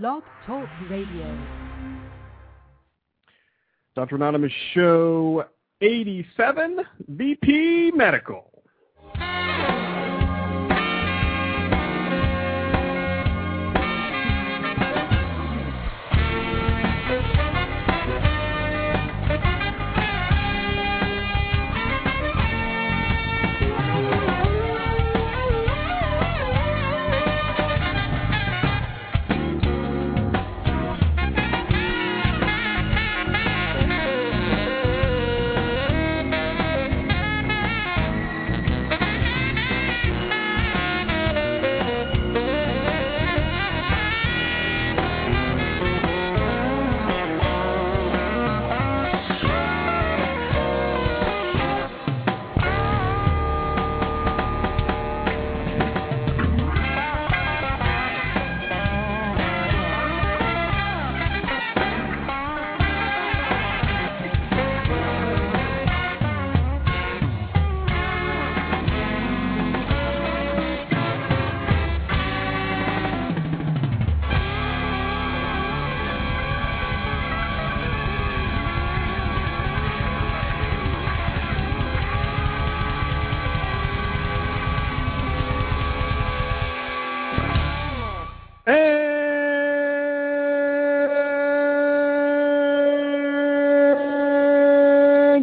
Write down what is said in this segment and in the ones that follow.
Blog Talk Radio. Dr. Anonymous Show 87, VP Medical.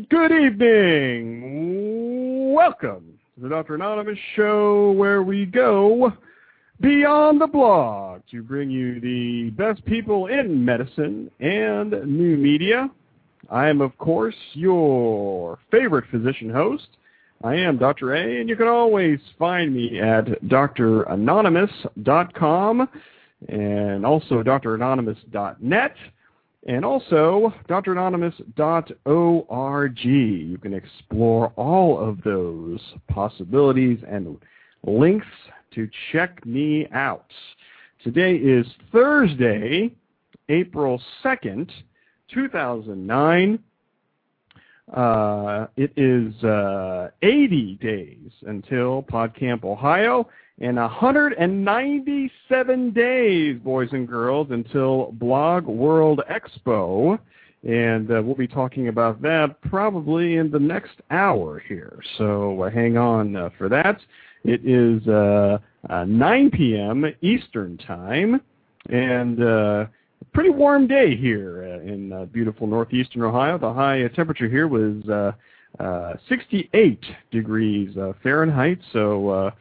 Good evening. Welcome to the Dr. Anonymous Show where we go beyond the blog to bring you the best people in medicine and new media. I am, of course, your favorite physician host. I am Dr. A, and you can always find me at dranonymous.com and also dranonymous.net and also dranonymous.org. You can explore all of those possibilities and links to check me out. Today is Thursday, April 2nd, 2009. Uh, it is uh, 80 days until PodCamp Ohio and 197 days, boys and girls, until Blog World Expo. And uh, we'll be talking about that probably in the next hour here. So uh, hang on uh, for that. It is uh, uh, 9 p.m. Eastern Time, and pretty warm day here uh, in uh, beautiful northeastern Ohio. The high uh, temperature here was uh, uh, 68 degrees Fahrenheit, so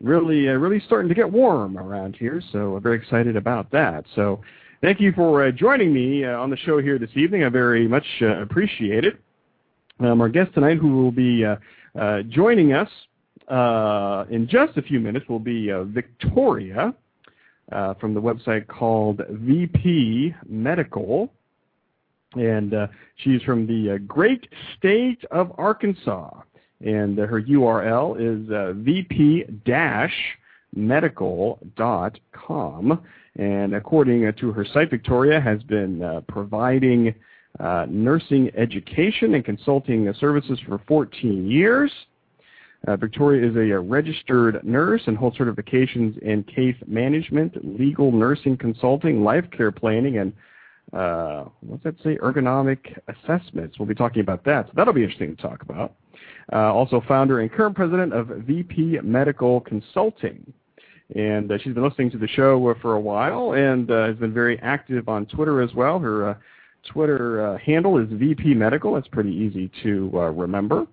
really, really starting to get warm around here. So I'm very excited about that. So thank you for joining me on the show here this evening. I very much appreciate it. Um, our guest tonight, who will be joining us in just a few minutes, will be Victoria uh, from the website called VP Medical. And uh, she's from the uh, great state of Arkansas. And uh, her URL is uh, vp-medical.com. And according to her site, Victoria has been providing nursing education and consulting services for 14 years. Uh, Victoria is a, a, registered nurse and holds certifications in case management, legal nursing consulting, life care planning, and uh, what's that say? Ergonomic assessments. We'll be talking about that. So that'll be interesting to talk about. Uh, also, founder and current president of VP Medical Consulting. And uh, she's been listening to the show uh, for a while and uh, has been very active on Twitter as well. Her uh, Twitter handle is VP Medical. That's pretty easy to remember.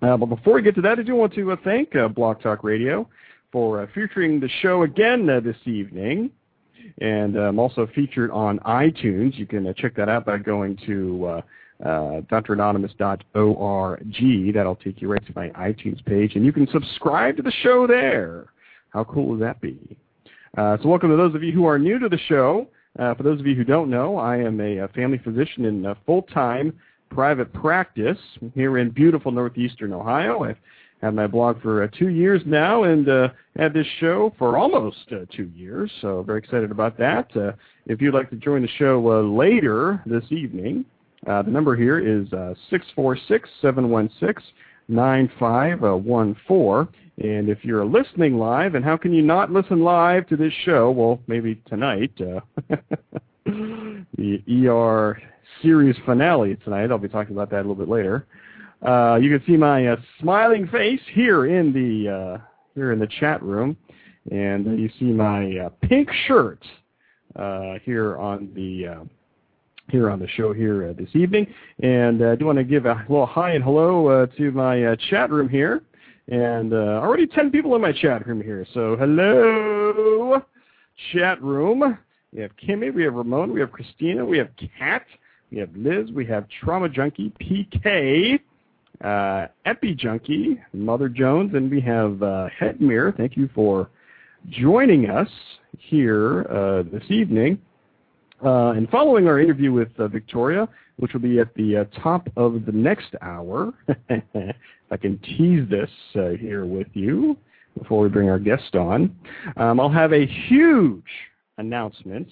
Uh, but before we get to that, I do want to uh, thank uh, Blog Talk Radio for featuring the show again this evening. And I'm um, also featured on iTunes. You can check that out by going to dranonymous.org. That'll take you right to my iTunes page. And you can subscribe to the show there. How cool would that be? so welcome to those of you who are new to the show. for those of you who don't know, I am a, a family physician in full-time private practice here in beautiful northeastern Ohio. I've had my blog for uh, two years now and uh, had this show for almost uh, two years, so very excited about that. Uh, if you'd like to join the show uh, later this evening, uh, the number here is 646-716-9796. 9514. And if you're listening live, and how can you not listen live to this show? Well, maybe tonight. Uh, the ER series finale tonight. I'll be talking about that a little bit later. Uh, you can see my uh, smiling face here in the uh, here in the chat room, and you see my uh, pink shirt uh, here on the uh, here on the show here this evening. And I do want to give a little hi and hello to my chat room here. And already 10 people in my chat room here. So hello, chat room. We have Kimmy, we have Ramon, we have Christina, we have Kat, we have Liz, we have Trauma Junkie, PK, uh, Epi Junkie, Mother Jones, and we have uh, Head Mirror. Thank you for joining us here uh, this evening. Uh, and following our interview with uh, Victoria, which will be at the uh, top of the next hour, I can tease this uh, here with you before we bring our guest on, um, I'll have a huge announcement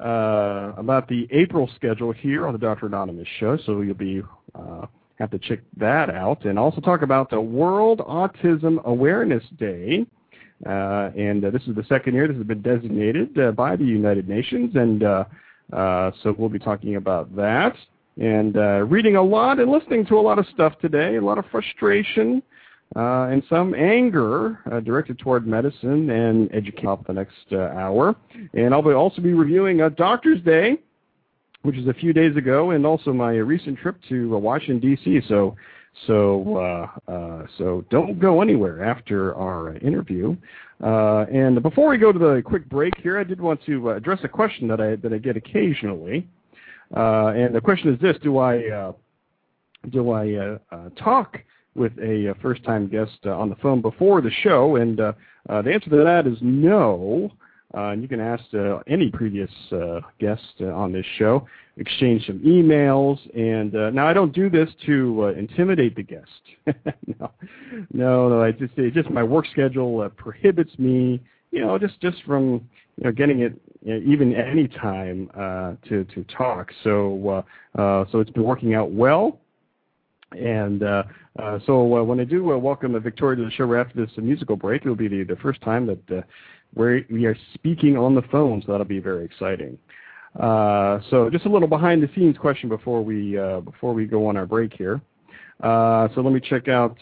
uh, about the April schedule here on the Dr. Anonymous show, so you'll be uh, have to check that out, and also talk about the World Autism Awareness Day. Uh, and uh, this is the second year this has been designated uh, by the United Nations, and uh, so we'll be talking about that. And reading a lot and listening to a lot of stuff today, a lot of frustration, uh, and some anger uh, directed toward medicine and education the next uh, hour. And I'll be also be reviewing a Doctor's Day, which is a few days ago, and also my recent trip to uh, Washington D.C. So, so, uh, uh, so don't go anywhere after our interview. and before we go to the quick break here, I did want to address a question that I that I get occasionally. and the question is this: Do I do I talk with a first-time guest uh, on the phone before the show, and uh, uh, the answer to that is no. and you can ask any previous guest on this show, exchange some emails, and now I don't do this to intimidate the guest. no, no, no. I just just my work schedule prohibits me, you know, just just from you know getting it you know, even any time uh, to to talk. So uh, uh, so it's been working out well. And uh, uh, so uh, when I do uh, welcome Victoria to the show after this musical break, it'll be the, the first time that uh, we're, we are speaking on the phone, so that'll be very exciting. Uh, so just a little behind the scenes question before we before we go on our break here. So let me check out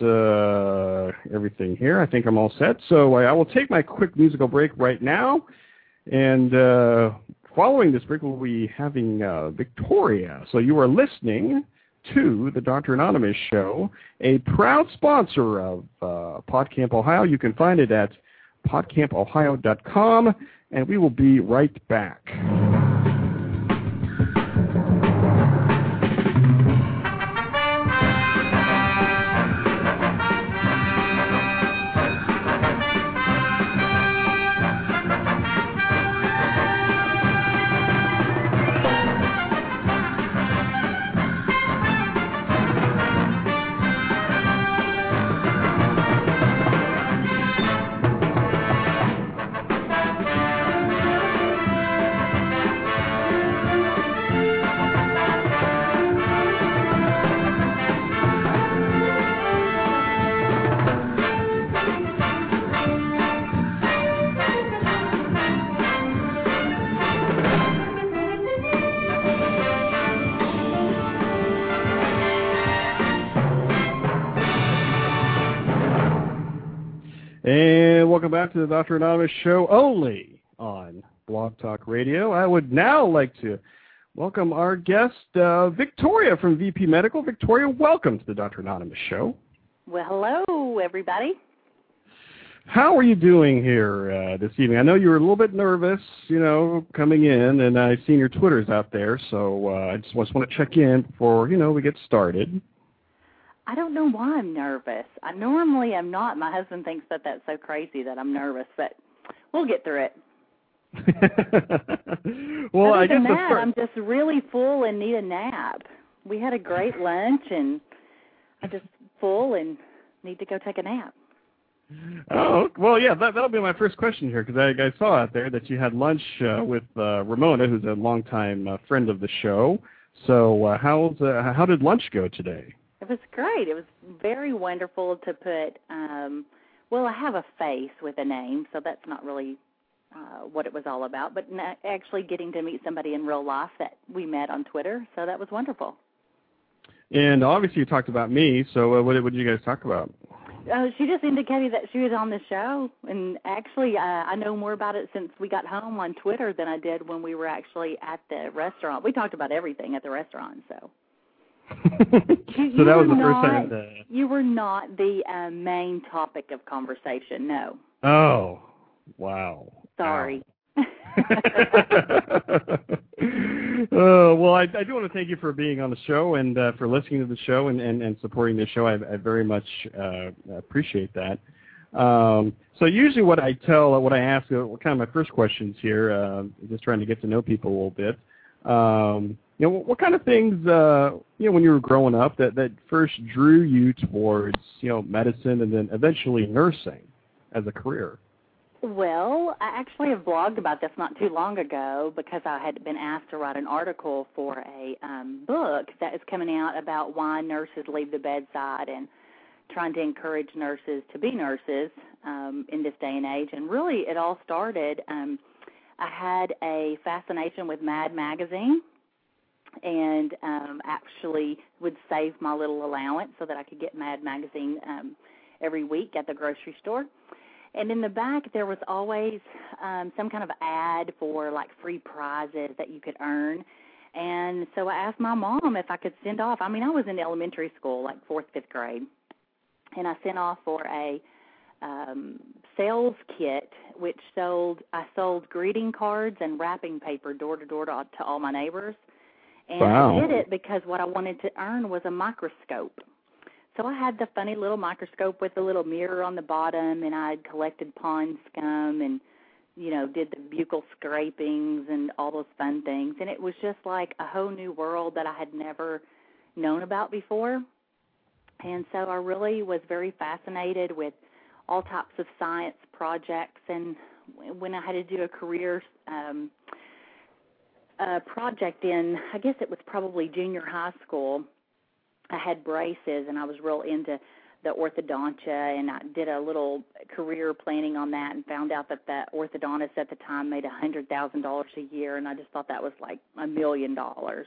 everything here. I think I'm all set. So I, I, will take my quick musical break right now, and following this break, we'll be having Victoria. So you are listening to the Dr. Anonymous Show, a proud sponsor of uh, PodCamp Ohio. You can find it at podcampohio.com, and we will be right back. Back to the Dr. Anonymous show only on Blog Talk Radio. I would now like to welcome our guest, uh, Victoria from VP Medical. Victoria, welcome to the Dr. Anonymous show. Well, hello, everybody. How are you doing here uh, this evening? I know you were a little bit nervous, you know, coming in, and I've seen your Twitters out there, so uh, I just want to check in before, you know, we get started. I don't know why I'm nervous. I normally am not. My husband thinks that that's so crazy that I'm nervous, but we'll get through it. well, Other I guess that, I'm just really full and need a nap. We had a great lunch, and I'm just full and need to go take a nap. Oh well, yeah. That that'll be my first question here because I, I saw out there that you had lunch uh, with uh, Ramona, who's a longtime uh, friend of the show. So uh, how's uh, how did lunch go today? It was great. It was very wonderful to put. um Well, I have a face with a name, so that's not really uh, what it was all about. But actually, getting to meet somebody in real life that we met on Twitter, so that was wonderful. And obviously, you talked about me. So, uh, what, what did you guys talk about? Uh, she just indicated that she was on the show, and actually, uh, I know more about it since we got home on Twitter than I did when we were actually at the restaurant. We talked about everything at the restaurant, so. So that was the not, first time. You were not the uh, main topic of conversation. No. Oh, wow. Sorry. Wow. uh, well, I, I do want to thank you for being on the show and uh, for listening to the show and, and, and supporting the show. I, I very much uh, appreciate that. Um, so usually what I tell, what I ask, uh, kind of my first questions here, uh, just trying to get to know people a little bit. Um, you know, what kind of things, uh, you know, when you were growing up that, that first drew you towards, you know, medicine and then eventually nursing as a career? Well, I actually have blogged about this not too long ago because I had been asked to write an article for a um, book that is coming out about why nurses leave the bedside and trying to encourage nurses to be nurses um, in this day and age. And really, it all started. Um, I had a fascination with Mad Magazine and um, actually would save my little allowance so that I could get Mad Magazine um, every week at the grocery store. And in the back there was always um some kind of ad for like free prizes that you could earn. And so i asked my mom if i could send off i mean i was in elementary school like fourth fifth grade. And i sent off for a um sales kit which sold i sold greeting cards and wrapping paper door to door to, to all my neighbors and wow. i did it because what i wanted to earn was a microscope so I had the funny little microscope with the little mirror on the bottom, and I had collected pond scum and, you know, did the buccal scrapings and all those fun things. And it was just like a whole new world that I had never known about before. And so I really was very fascinated with all types of science projects. And when I had to do a career um, uh, project in, I guess it was probably junior high school I had braces and I was real into the orthodontia and I did a little career planning on that and found out that that orthodontist at the time made a hundred thousand dollars a year and I just thought that was like a million dollars.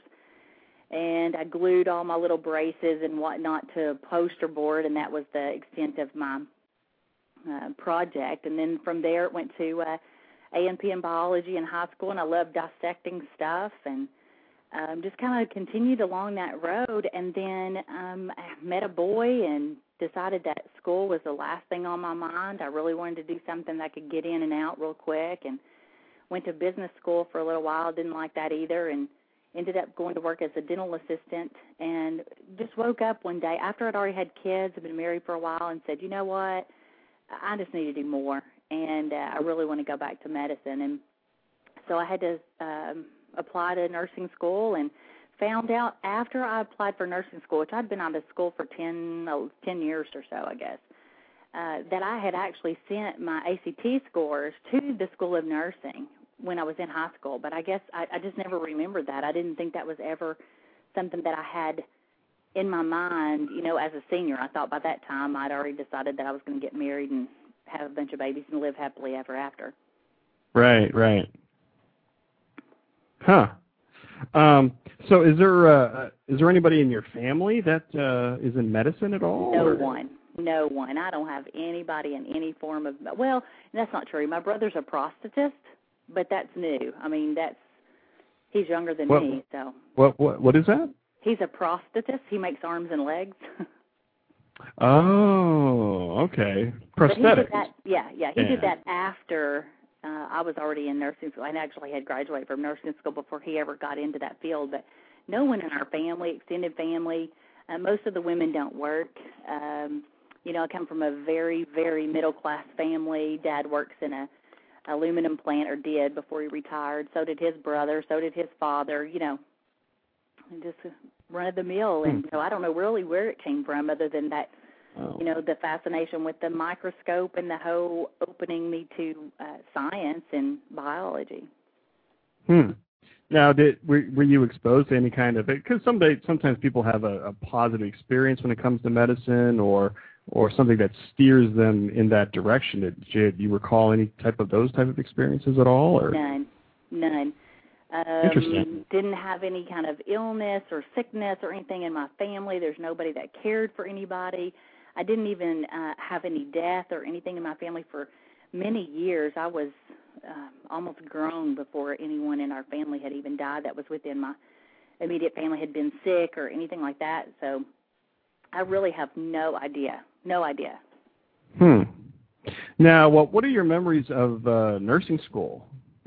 And I glued all my little braces and whatnot to a poster board and that was the extent of my uh, project. And then from there it went to uh, A&P in biology in high school and I loved dissecting stuff and um, just kind of continued along that road, and then um, I met a boy and decided that school was the last thing on my mind. I really wanted to do something that could get in and out real quick, and went to business school for a little while. Didn't like that either, and ended up going to work as a dental assistant. And just woke up one day after I'd already had kids, I'd been married for a while, and said, you know what, I just need to do more, and uh, I really want to go back to medicine. And so I had to. Um, apply to nursing school and found out after I applied for nursing school, which I'd been out of school for 10, oh, 10 years or so, I guess, uh, that I had actually sent my ACT scores to the School of Nursing when I was in high school. But I guess I, I just never remembered that. I didn't think that was ever something that I had in my mind, you know, as a senior. I thought by that time I'd already decided that I was going to get married and have a bunch of babies and live happily ever after. Right, right. Huh. Um, so is there uh, is there anybody in your family that uh, is in medicine at all? No or? one. No one. I don't have anybody in any form of well, that's not true. My brother's a prosthetist, but that's new. I mean, that's he's younger than what, me, so. What what what is that? He's a prosthetist. He makes arms and legs. oh, okay. Prosthetic. Yeah, yeah. He yeah. did that after uh, I was already in nursing school. I actually had graduated from nursing school before he ever got into that field. But no one in our family, extended family, uh, most of the women don't work. Um, you know, I come from a very, very middle class family. Dad works in a aluminum plant, or did before he retired. So did his brother. So did his father. You know, just run of the mill. And hmm. so I don't know really where it came from, other than that Oh. You know, the fascination with the microscope and the whole opening me to uh, science and biology. Hmm. Now, did were, were you exposed to any kind of it? because someday sometimes people have a, a positive experience when it comes to medicine or or something that steers them in that direction. Did you, do you recall any type of those type of experiences at all? Or? None, none. Um, Didn't have any kind of illness or sickness or anything in my family. There's nobody that cared for anybody. I didn't even uh, have any death or anything in my family for many years. I was um, almost grown before anyone in our family had even died that was within my immediate family had been sick or anything like that. So I really have no idea. No idea. Hmm. Now, what what are your memories of uh, nursing school?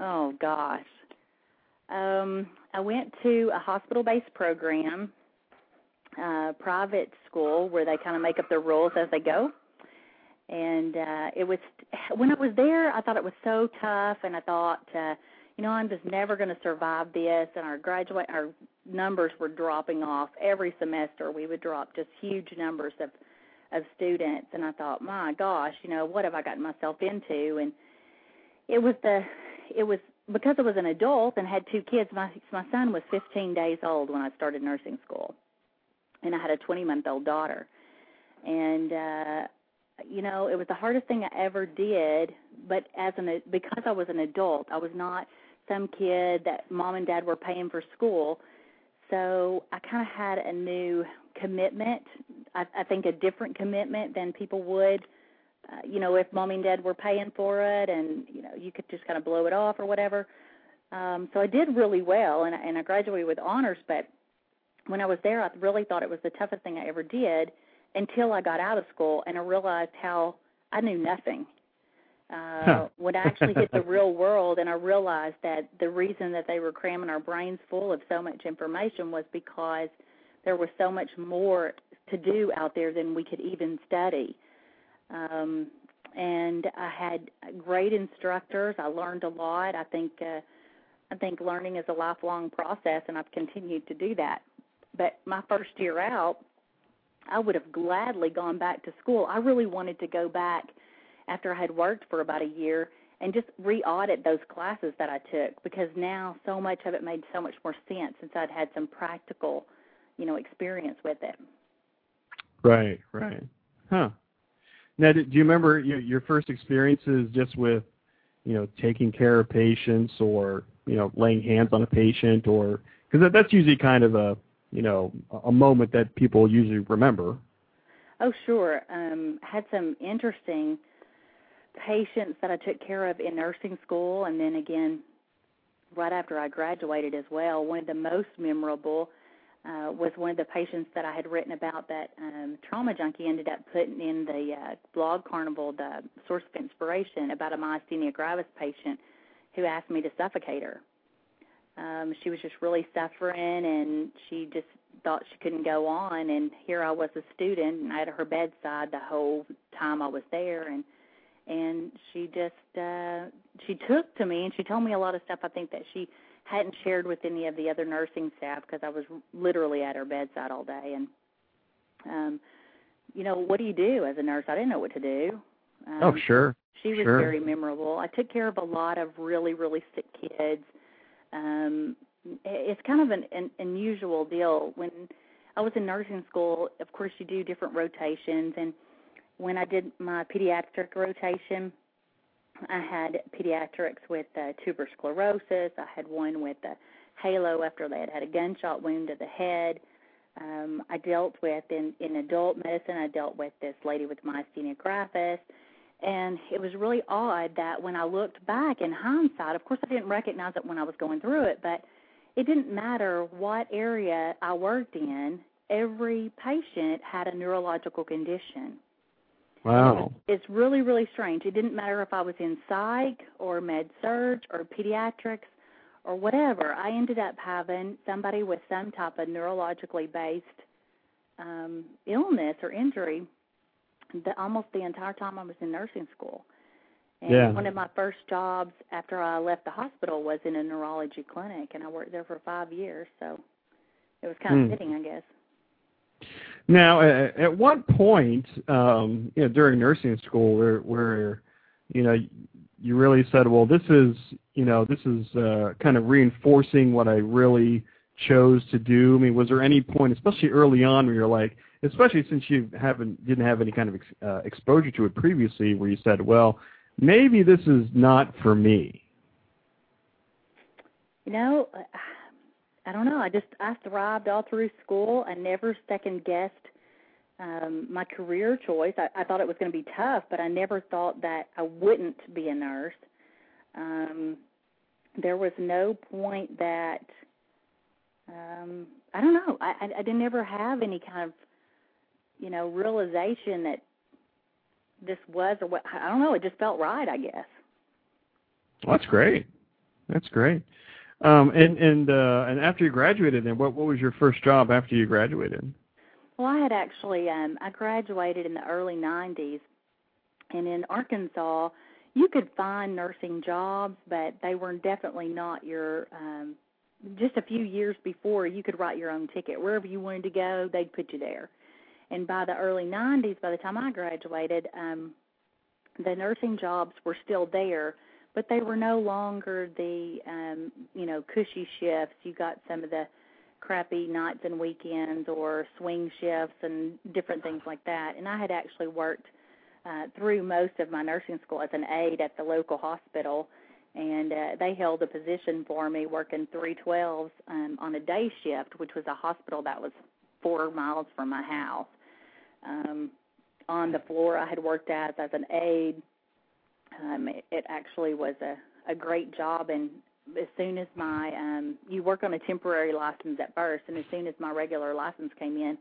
oh gosh. Um, I went to a hospital-based program, uh, private school, where they kind of make up their rules as they go. And uh, it was when I was there, I thought it was so tough, and I thought, uh, you know, I'm just never going to survive this. And our graduate, our numbers were dropping off every semester. We would drop just huge numbers of of students, and I thought, my gosh, you know, what have I gotten myself into? And it was the it was because I was an adult and had two kids. My my son was 15 days old when I started nursing school, and I had a 20 month old daughter. And uh, you know, it was the hardest thing I ever did. But as an because I was an adult, I was not some kid that mom and dad were paying for school. So I kind of had a new commitment. I, I think a different commitment than people would uh, you know, if mom and dad were paying for it, and you know, you could just kind of blow it off or whatever. Um, so I did really well, and, and I graduated with honors. But when I was there, I really thought it was the toughest thing I ever did until I got out of school, and I realized how I knew nothing. Uh, huh. when I actually hit the real world, and I realized that the reason that they were cramming our brains full of so much information was because there was so much more to do out there than we could even study um, and I had great instructors. I learned a lot. I think uh, I think learning is a lifelong process, and I've continued to do that. But my first year out, I would have gladly gone back to school. I really wanted to go back after I had worked for about a year and just re-audit those classes that I took because now so much of it made so much more sense since I'd had some practical, you know, experience with it. Right, right. Huh. Now, do you remember your, first experiences just with, you know, taking care of patients or, you know, laying hands on a patient or, because that's usually kind of a, you know, a moment that people usually remember. Oh, sure. Um, had some interesting patients that I took care of in nursing school, and then again, right after I graduated as well. One of the most memorable uh, was one of the patients that I had written about that um, trauma junkie ended up putting in the uh, blog carnival, the source of inspiration about a myasthenia gravis patient who asked me to suffocate her. Um, she was just really suffering, and she just thought she couldn't go on. And here I was a student, and I had her bedside the whole time I was there, and and she just uh, she took to me, and she told me a lot of stuff. I think that she hadn't shared with any of the other nursing staff because I was literally at her bedside all day. And, um, you know, what do you do as a nurse? I didn't know what to do. Um, oh, sure. She was sure. very memorable. I took care of a lot of really, really sick kids. Um, it's kind of an, an unusual deal. When I was in nursing school, of course, you do different rotations. And when I did my pediatric rotation, I had pediatrics with uh, tuberous sclerosis. I had one with a halo after they had had a gunshot wound to the head. Um, I dealt with in in adult medicine. I dealt with this lady with myasthenia gravis, and it was really odd that when I looked back in hindsight, of course I didn't recognize it when I was going through it, but it didn't matter what area I worked in. Every patient had a neurological condition Wow. It's really, really strange. It didn't matter if I was in psych or med surg or pediatrics or whatever. I ended up having somebody with some type of neurologically based um, illness or injury the, almost the entire time I was in nursing school. And yeah. one of my first jobs after I left the hospital was in a neurology clinic, and I worked there for five years. So it was kind of hmm. fitting, I guess. Now, at what point, um, you know, during nursing school, where, where, you know, you really said, well, this is, you know, this is uh, kind of reinforcing what I really chose to do? I mean, was there any point, especially early on, where you're like, especially since you haven't didn't have any kind of ex, uh, exposure to it previously, where you said, well, maybe this is not for me? You know, I don't know. I just I thrived all through school. I never second guessed um, my career choice. I, I thought it was going to be tough, but I never thought that I wouldn't be a nurse. Um, there was no point that um, I don't know. I, I, I didn't ever have any kind of you know realization that this was or what. I don't know. It just felt right. I guess. Well, that's great. That's great. Um, and and uh, and after you graduated, then what what was your first job after you graduated? Well, I had actually um, I graduated in the early '90s, and in Arkansas, you could find nursing jobs, but they were definitely not your. Um, just a few years before, you could write your own ticket wherever you wanted to go. They'd put you there, and by the early '90s, by the time I graduated, um, the nursing jobs were still there, but they were no longer the um, you know cushy shifts. You got some of the crappy nights and weekends or swing shifts and different things like that. And I had actually worked uh, through most of my nursing school as an aide at the local hospital, and uh, they held a position for me working 312s um, on a day shift, which was a hospital that was four miles from my house. Um, on the floor I had worked as as an aide, um, it, it actually was a, a great job and as soon as my um you work on a temporary license at first and as soon as my regular license came in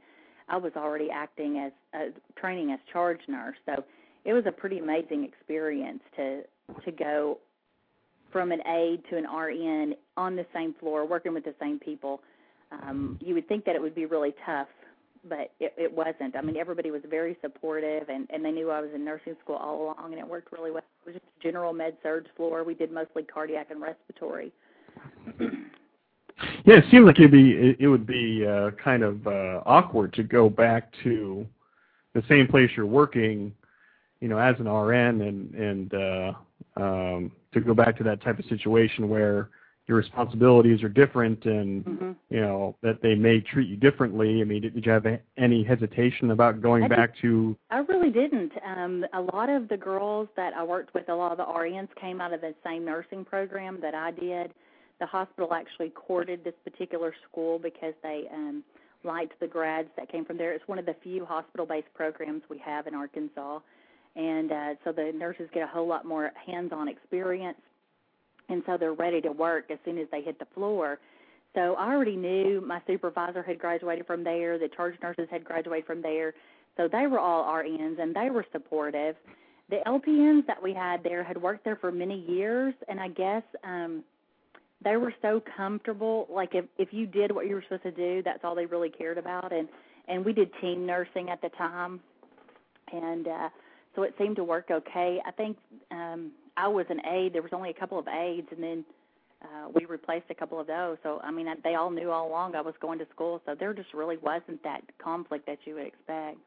I was already acting as uh, training as charge nurse so it was a pretty amazing experience to to go from an aide to an RN on the same floor working with the same people um you would think that it would be really tough but it, it wasn't. I mean, everybody was very supportive, and and they knew I was in nursing school all along, and it worked really well. Was just general med surg floor. We did mostly cardiac and respiratory. yeah, it seems like it'd be it would be uh, kind of uh, awkward to go back to the same place you're working, you know, as an RN, and and uh, um, to go back to that type of situation where your responsibilities are different and mm-hmm. you know that they may treat you differently. I mean did, did you have any hesitation about going I back to i really didn't. Um a lot of the girls that i worked with a lot of the rns came out of the same nursing program that i did. The hospital actually courted this particular school because they um liked the grads that came from there. It's one of the few hospital based programs we have in arkansas. And uh so the nurses get a whole lot more hands on experience and so they're ready to work as soon as they hit the floor. So I already knew my supervisor had graduated from there, the charge nurses had graduated from there, so they were all RNs and they were supportive. The LPNs that we had there had worked there for many years, and I guess um, they were so comfortable. Like if if you did what you were supposed to do, that's all they really cared about. And and we did team nursing at the time, and uh, so it seemed to work okay. I think um, I was an aide. There was only a couple of aides, and then uh, we replaced a couple of those. So I mean, they all knew all along I was going to school, so there just really wasn't that conflict that you would expect.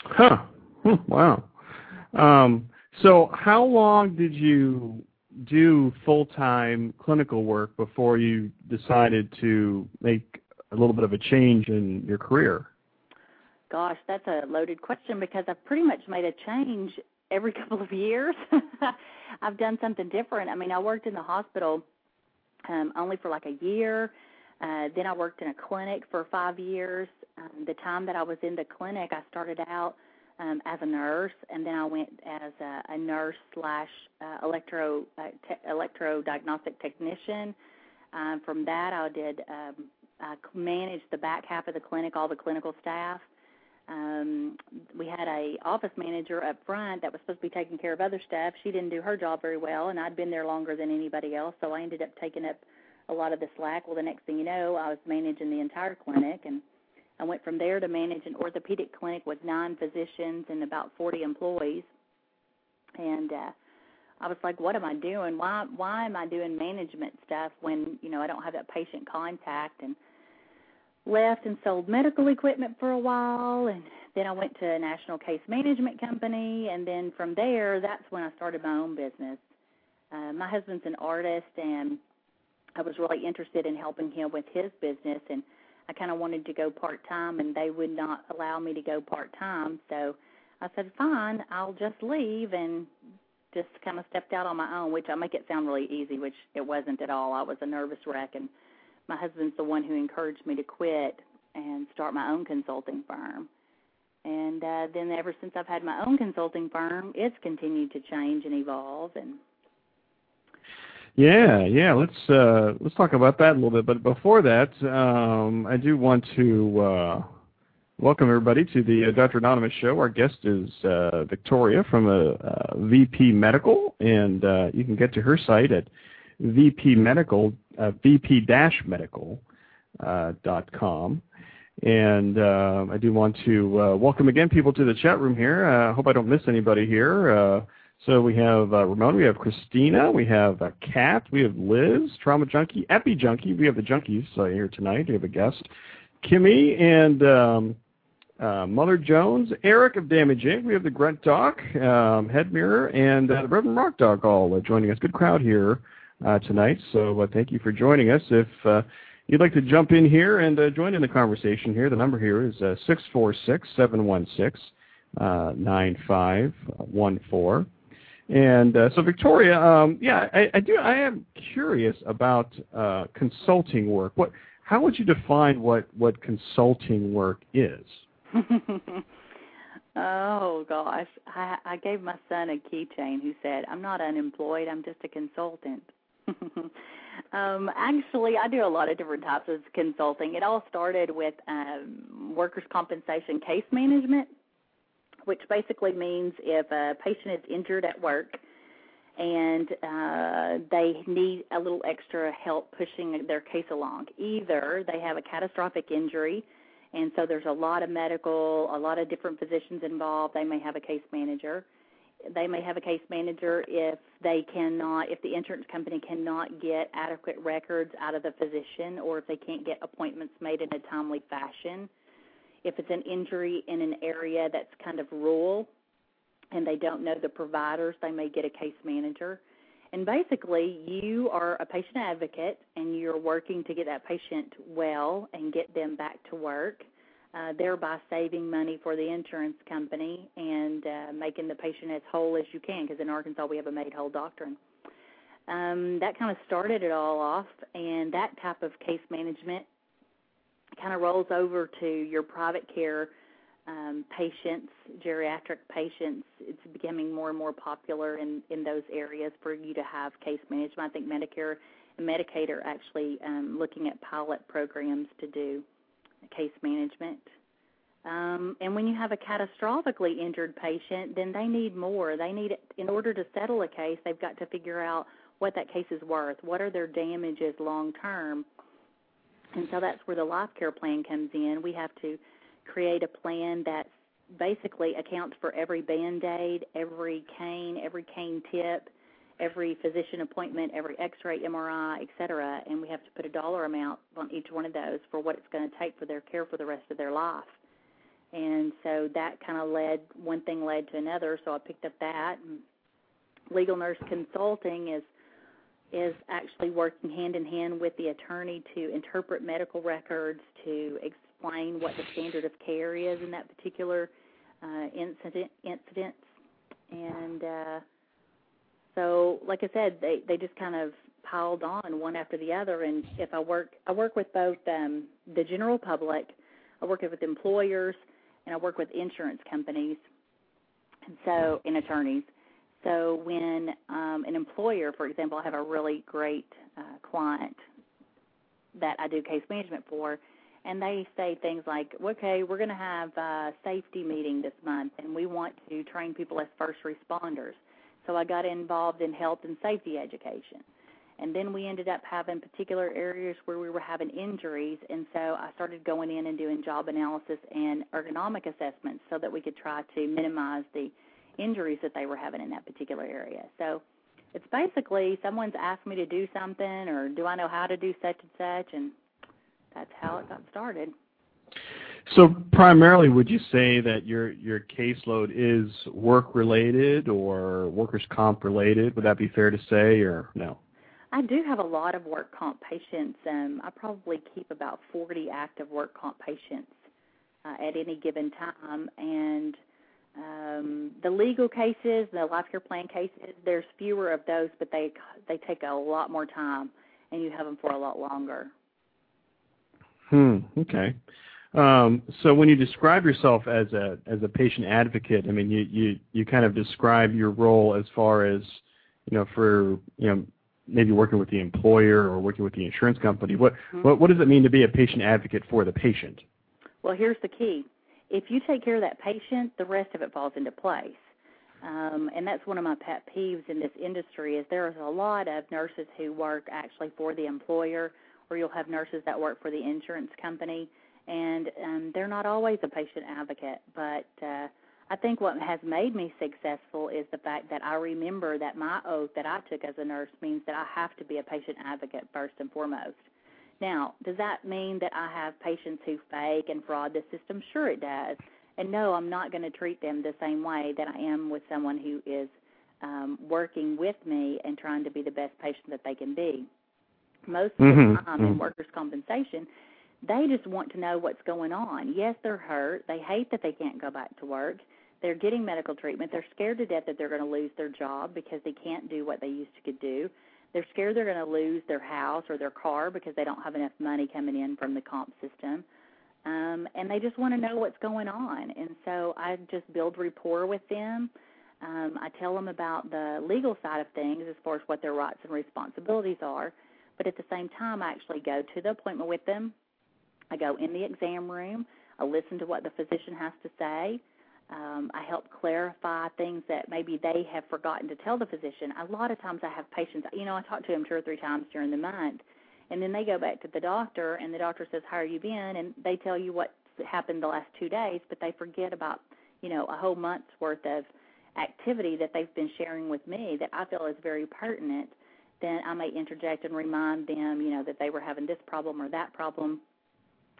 Huh. Hmm, wow. Um, so how long did you do full-time clinical work before you decided to make a little bit of a change in your career? Gosh, that's a loaded question because I've pretty much made a change every couple of years. I've done something different. I mean, I worked in the hospital um, only for like a year. Uh, then I worked in a clinic for five years. Um, the time that I was in the clinic, I started out um, as a nurse, and then I went as a, a nurse slash uh, electro uh, te- electro diagnostic technician. Um, from that, I did um, I managed the back half of the clinic, all the clinical staff um we had a office manager up front that was supposed to be taking care of other staff she didn't do her job very well and i'd been there longer than anybody else so i ended up taking up a lot of the slack. Well the next thing you know i was managing the entire clinic and i went from there to manage an orthopedic clinic with nine physicians and about forty employees. And uh I was like, what am I doing? Why why am I doing management stuff when, you know, I don't have that patient contact? And left and sold medical equipment for a while and then I went to a national case management company and then from there that's when I started my own business. uh, my husband's an artist, and I was really interested in helping him with his business, and I kind of wanted to go part time, and they would not allow me to go part time. So I said, fine, I'll just leave, and just kind of stepped out on my own, which I make it sound really easy, which it wasn't at all. I was a nervous wreck, and my husband's the one who encouraged me to quit and start my own consulting firm. And uh, then ever since I've had my own consulting firm, it's continued to change and evolve. And yeah, yeah, let's uh, let's talk about that a little bit. But before that, um, I do want to uh, welcome everybody to the uh, Dr. Anonymous show. Our guest is uh, Victoria from uh, uh, VP Medical, and you can get to her site at VP Medical, uh, uh. And uh, I do want to uh, welcome again people to the chat room here. I uh, hope I don't miss anybody here. Uh, so we have uh, Ramon, we have Christina, we have uh, Kat, we have Liz, Trauma Junkie, Epi Junkie. We have the junkies uh, here tonight. We have a guest, Kimmy, and um, uh, Mother Jones, Eric of Damage Inc. We have the Grunt Doc, um, Head Mirror, and uh, the Reverend Rock Dog all uh, joining us. Good crowd here uh, tonight. So uh, thank you for joining us. If uh, you'd like to jump in here and uh, join in the conversation here, the number here is uh, 646-716-9514. And uh, so, Victoria, um, yeah, I, I, do. I am curious about uh, consulting work. What? How would you define what what consulting work is? oh gosh, I, I gave my son a keychain who said, "I'm not unemployed. I'm just a consultant." um, actually, I do a lot of different types of consulting. It all started with um, workers' compensation case management which basically means if a patient is injured at work and uh, they need a little extra help pushing their case along. Either they have a catastrophic injury, and so there's a lot of medical, a lot of different physicians involved. They may have a case manager. They may have a case manager if they cannot, if the insurance company cannot get adequate records out of the physician, or if they can't get appointments made in a timely fashion if it's an injury in an area that's kind of rural and they don't know the providers, they may get a case manager. And basically, you are a patient advocate and you're working to get that patient well and get them back to work, uh, thereby saving money for the insurance company and uh, making the patient as whole as you can, because in Arkansas we have a made whole doctrine. Um, that kind of started it all off, and that type of case management kind of rolls over to your private care um, patients, geriatric patients. It's becoming more and more popular in in those areas for you to have case management. I think Medicare and Medicaid are actually um, looking at pilot programs to do case management. Um, and when you have a catastrophically injured patient, then they need more. They need, in order to settle a case, they've got to figure out what that case is worth. What are their damages long term? And so that's where the life care plan comes in. We have to create a plan that basically accounts for every band aid, every cane, every cane tip, every physician appointment, every x ray, MRI, et cetera, and we have to put a dollar amount on each one of those for what it's going to take for their care for the rest of their life. And so that kind of led, one thing led to another, so I picked up that. And legal nurse consulting is is actually working hand in hand with the attorney to interpret medical records, to explain what the standard of care is in that particular uh, incident and uh, so, like I said, they they just kind of piled on one after the other. And if I work, I work with both um, the general public, I work with employers, and I work with insurance companies, and so and attorneys. So when um, an employer, for example, I have a really great uh, client that I do case management for, and they say things like, "Okay, we're going to have a safety meeting this month, and we want to train people as first responders." So I got involved in health and safety education. And then we ended up having particular areas where we were having injuries, and so I started going in and doing job analysis and ergonomic assessments so that we could try to minimize the injuries that they were having in that particular area. So it's basically someone's asked me to do something or do I know how to do such and such and that's how it got started. So primarily, would you say that your your caseload is work related or workers comp related? Would that be fair to say, or no? I do have a lot of work comp patients. Um, I probably keep about 40 active work comp patients uh, at any given time, and um, the legal cases, the life care plan cases, there's fewer of those, but they they take a lot more time, and you have them for a lot longer. Hmm. Okay. Um, so when you describe yourself as a as a patient advocate, I mean, you you you kind of describe your role as far as you know for you know maybe working with the employer or working with the insurance company. What mm-hmm. what what does it mean to be a patient advocate for the patient? Well, here's the key. If you take care of that patient, the rest of it falls into place. Um, and that's one of my pet peeves in this industry is there's a lot of nurses who work actually for the employer, or you'll have nurses that work for the insurance company and um, they're not always a patient advocate. But uh, I think what has made me successful is the fact that I remember that my oath that I took as a nurse means that I have to be a patient advocate first and foremost. Now, does that mean that I have patients who fake and fraud the system? Sure, it does. And no, I'm not going to treat them the same way that I am with someone who is um, working with me and trying to be the best patient that they can be. Most mm-hmm. the time mm-hmm. in workers' compensation, they just want to know what's going on. Yes, they're hurt. They hate that they can't go back to work. They're getting medical treatment. They're scared to death that they're going to lose their job because they can't do what they used to could do. They're scared they're going to lose their house or their car because they don't have enough money coming in from the comp system. Um, and they just want to know what's going on. And so I just build rapport with them. Um, I tell them about the legal side of things as far as what their rights and responsibilities are. But at the same time, I actually go to the appointment with them I go in the exam room. I listen to what the physician has to say. Um, I help clarify things that maybe they have forgotten to tell the physician. A lot of times I have patients, you know, I talk to them two or three times during the month, and then they go back to the doctor, and the doctor says, How are you been? And they tell you what happened the last two days, but they forget about, you know, a whole month's worth of activity that they've been sharing with me that I feel is very pertinent. Then I may interject and remind them, you know, that they were having this problem or that problem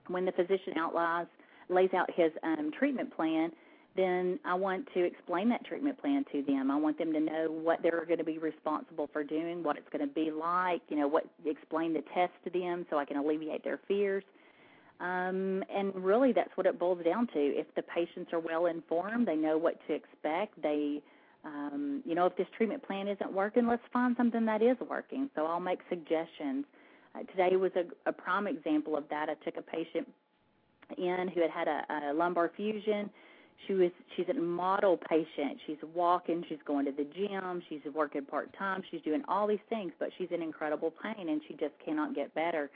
when the physician outlines lays out his um, treatment plan, then I want to explain that treatment plan to them. I want them to know what they're going to be responsible for doing, what it's going to be like, you know, what explain the test to them so I can alleviate their fears. Um, and really, that's what it boils down to. If the patients are well informed, they know what to expect. They, um, you know, if this treatment plan isn't working, let's find something that is working. So I'll make suggestions. Today was a, a prime example of that. I took a patient in who had had a, a lumbar fusion. She was she's a model patient. She's walking, she's going to the gym, she's working part time, she's doing all these things, but she's in incredible pain and she just cannot get better.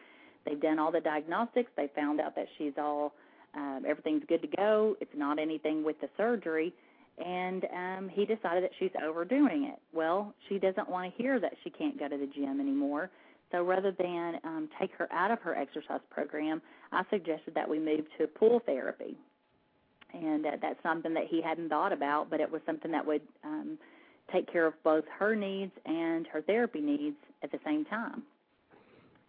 They've done all the diagnostics. They found out that she's all um, everything's good to go. It's not anything with the surgery, and um, he decided that she's overdoing it. Well, she doesn't want to hear that she can't go to the gym anymore. So rather than um, take her out of her exercise program, I suggested that we move to pool therapy. And uh, that's something that he hadn't thought about, but it was something that would um, take care of both her needs and her therapy needs at the same time.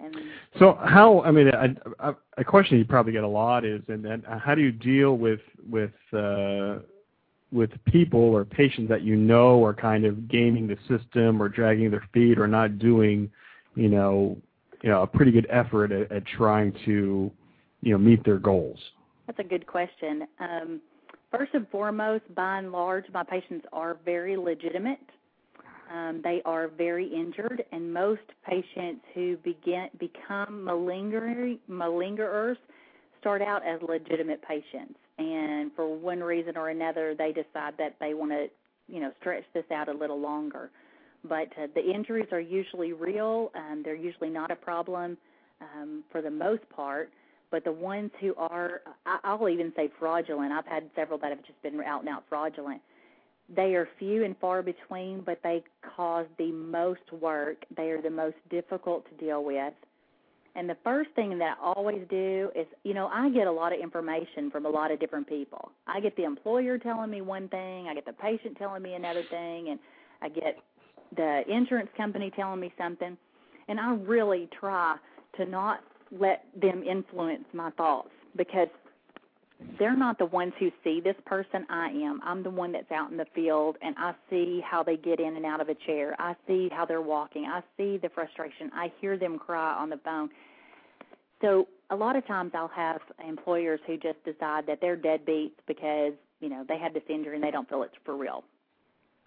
And so, how? I mean, a, a, a question you probably get a lot is, and then how do you deal with with uh, with people or patients that you know are kind of gaming the system or dragging their feet or not doing you know, you know, a pretty good effort at, at trying to, you know, meet their goals? That's a good question. Um, first and foremost, by and large, my patients are very legitimate. Um, they are very injured, and most patients who begin become malingerers start out as legitimate patients, and for one reason or another, they decide that they want to, you know, stretch this out a little longer but uh, the injuries are usually real and they're usually not a problem um, for the most part. But the ones who are, I'll even say fraudulent, I've had several that have just been out and out fraudulent. They are few and far between, but they cause the most work. They are the most difficult to deal with. And the first thing that I always do is, you know, I get a lot of information from a lot of different people. I get the employer telling me one thing, I get the patient telling me another thing, and I get the insurance company telling me something, and I really try to not let them influence my thoughts because they're not the ones who see this person. I am. I'm the one that's out in the field and I see how they get in and out of a chair. I see how they're walking. I see the frustration. I hear them cry on the phone. So a lot of times I'll have employers who just decide that they're deadbeats because, you know, they had this injury and they don't feel it's for real.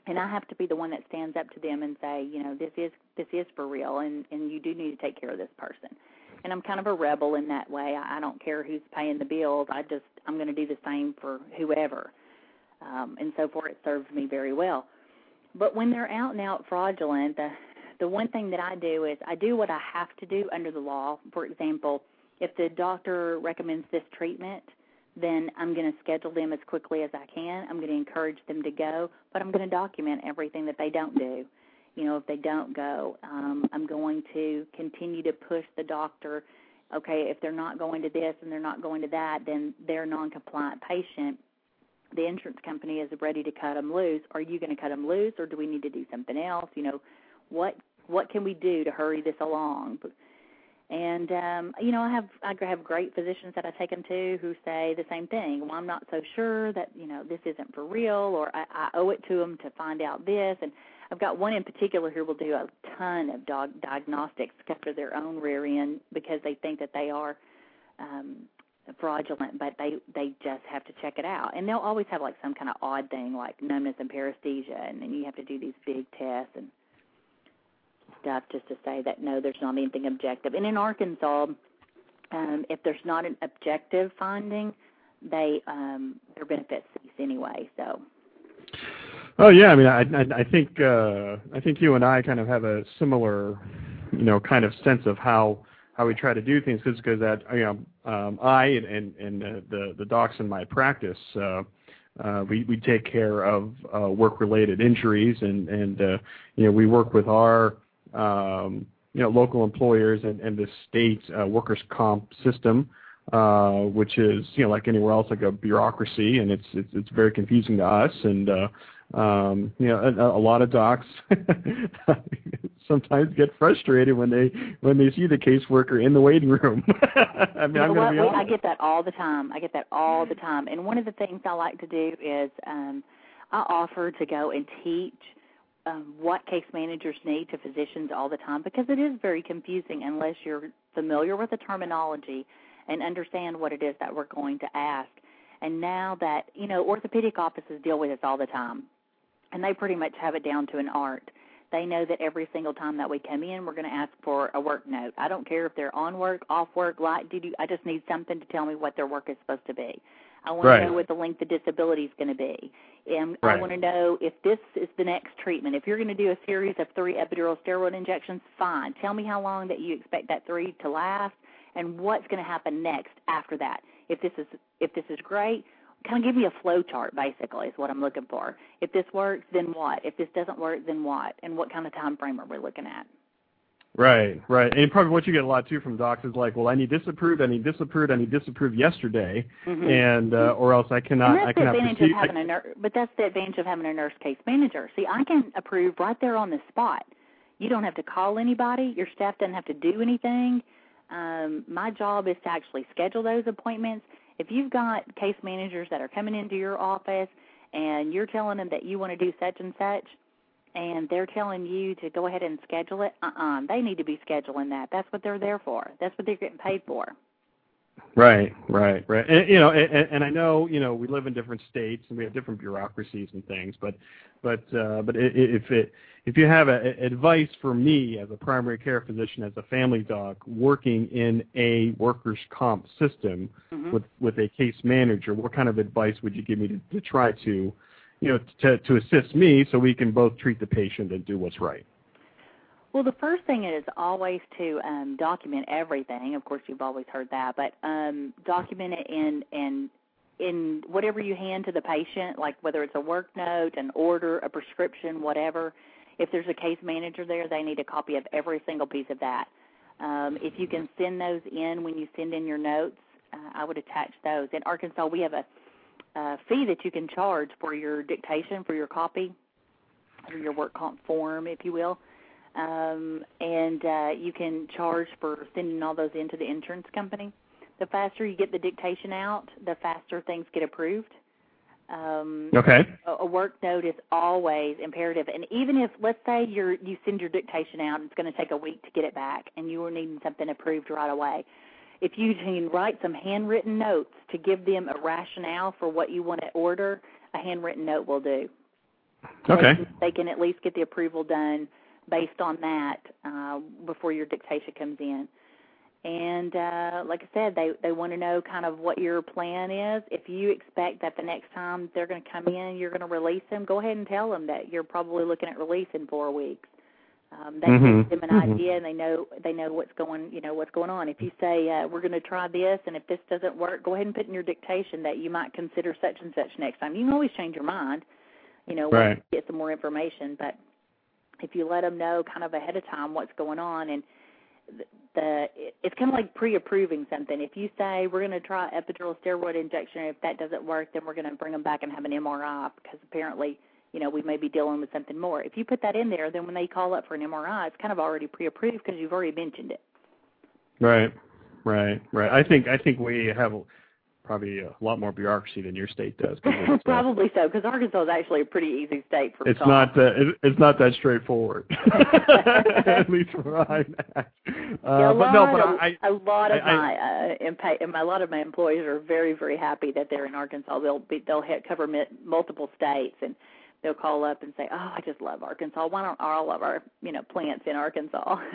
And I have to be the one that stands up to them and say, you know, this is this is for real and and you do need to take care of this person and I'm kind of a rebel in that way. I, I don't care who's paying the bills. I just I'm going to do the same for whoever, um, and so far it serves me very well. But when they're out and out fraudulent, the the one thing that I do is I do what I have to do under the law. For example, if the doctor recommends this treatment, then I'm going to schedule them as quickly as I can. I'm going to encourage them to go, but I'm going to document everything that they don't do you know, if they don't go. Um, I'm going to continue to push the doctor. Okay, if they're not going to this and they're not going to that, then they're non-compliant patient. The insurance company is ready to cut them loose. Are you going to cut them loose, or do we need to do something else? You know, what what can we do to hurry this along? And um, you know, I have I have great physicians that I take them to who say the same thing. Well, I'm not so sure that you know this isn't for real, or I, I owe it to them to find out this. And I've got one in particular who will do a ton of dog diagnostics after their own rear end because they think that they are um, fraudulent, but they they just have to check it out. And they'll always have like some kind of odd thing like numbness and paresthesia, and then you have to do these big tests and stuff just to say that no, there's not anything objective. And in Arkansas, um, if there's not an objective finding, they um, their benefits cease anyway. So Oh yeah, I mean, I I, I think uh, I think you and I kind of have a similar, you know, kind of sense of how how we try to do things because because that you know um, I and and, and the the docs in my practice. Uh, uh, we we take care of uh, work-related injuries, and and uh, you know we work with our you know local employers and, and the state uh, workers' comp system, uh, which is you know like anywhere else like a bureaucracy, and it's it's, it's very confusing to us. And uh, um, you know, a, a lot of docs sometimes get frustrated when they when they see the caseworker in the waiting room. I mean, I'm going to be honest. I get that all the time. I get that all the time. And one of the things I like to do is um, I offer to go and teach um, what case managers need to physicians all the time because it is very confusing unless you're familiar with the terminology and understand what it is that we're going to ask. And now that, you know, orthopedic offices deal with this all the time and they pretty much have it down to an art. They know that every single time that we come in, we're going to ask for a work note. I don't care if they're on work, off work, light duty. I just need something to tell me what their work is supposed to be. I want right. to know what the length of disability is going to be. And right. I want to know if this is the next treatment. If you're going to do a series of three epidural steroid injections, fine. Tell me how long that you expect that three to last and what's going to happen next after that. If this is if this is great, kind of give me a flow chart basically is what I'm looking for. If this works, then what? If this doesn't work, then what? And what kind of time frame are we looking at? Right, right. And probably what you get a lot too from docs is like, well, I need this approved, I need this approved, I need this approved yesterday, mm-hmm. and uh, or else I cannot. And that's I cannot the advantage proceed. of having a nurse, but that's the advantage of having a nurse case manager. See, I can approve right there on the spot. You don't have to call anybody. Your staff doesn't have to do anything. Um, my job is to actually schedule those appointments if you've got case managers that are coming into your office and you're telling them that you want to do such and such, and they're telling you to go ahead and schedule it, uh-uh, they need to be scheduling that. That's what they're there for. That's what they're getting paid for. Right, right, right. And, you know, and, and I know, you know, we live in different states and we have different bureaucracies and things, but, but, uh, but if it, if you have a, advice for me as a primary care physician, as a family doc, working in a workers' comp system mm-hmm. with with a case manager, what kind of advice would you give me to, to try to, you know, to to assist me so we can both treat the patient and do what's right? Well, the first thing is always to um, document everything. Of course, you've always heard that, but um, document it in in in whatever you hand to the patient, like whether it's a work note, an order, a prescription, whatever if there's a case manager there, they need a copy of every single piece of that. Um, if you can send those in when you send in your notes, uh, I would attach those. In Arkansas, we have a, a fee that you can charge for your dictation, for your copy, or your work comp form, if you will. Um, and uh, you can charge for sending all those into the insurance company. the faster you get the dictation out, the faster things get approved. Um, okay. A, a work note is always imperative, and even if let's say you're you send your dictation out, and it's going to take a week to get it back, and you are needing something approved right away. If you can write some handwritten notes to give them a rationale for what you want to order, a handwritten note will do. Okay. They, they can at least get the approval done based on that uh, before your dictation comes in. And uh, like I said, they they want to know kind of what your plan is. If you expect that the next time they're going to come in, you're going to release them, go ahead and tell them that you're probably looking at release in four weeks. Um, that mm-hmm. gives them an mm-hmm. idea, and they know they know what's going you know what's going on. If you say uh, we're going to try this, and if this doesn't work, go ahead and put in your dictation that you might consider such and such next time. You can always change your mind, you know, right. you get some more information. But if you let them know kind of ahead of time what's going on and the it's kind of like pre-approving something. If you say we're going to try epidural steroid injection, if that doesn't work, then we're going to bring them back and have an MRI because apparently, you know, we may be dealing with something more. If you put that in there, then when they call up for an MRI, it's kind of already pre-approved because you've already mentioned it. Right, right, right. I think I think we have probably a lot more bureaucracy than your state does. Uh, probably so, because Arkansas is actually a pretty easy state for. It's not. Uh, it, it's not that straightforward. At least for I'm. Uh, yeah, a but lot no, but of, I, a lot of I, my uh, impa- a lot of my employees are very very happy that they're in Arkansas. They'll be they'll hit, cover multiple states and they'll call up and say, "Oh, I just love Arkansas. Why don't all of our you know plants in Arkansas?"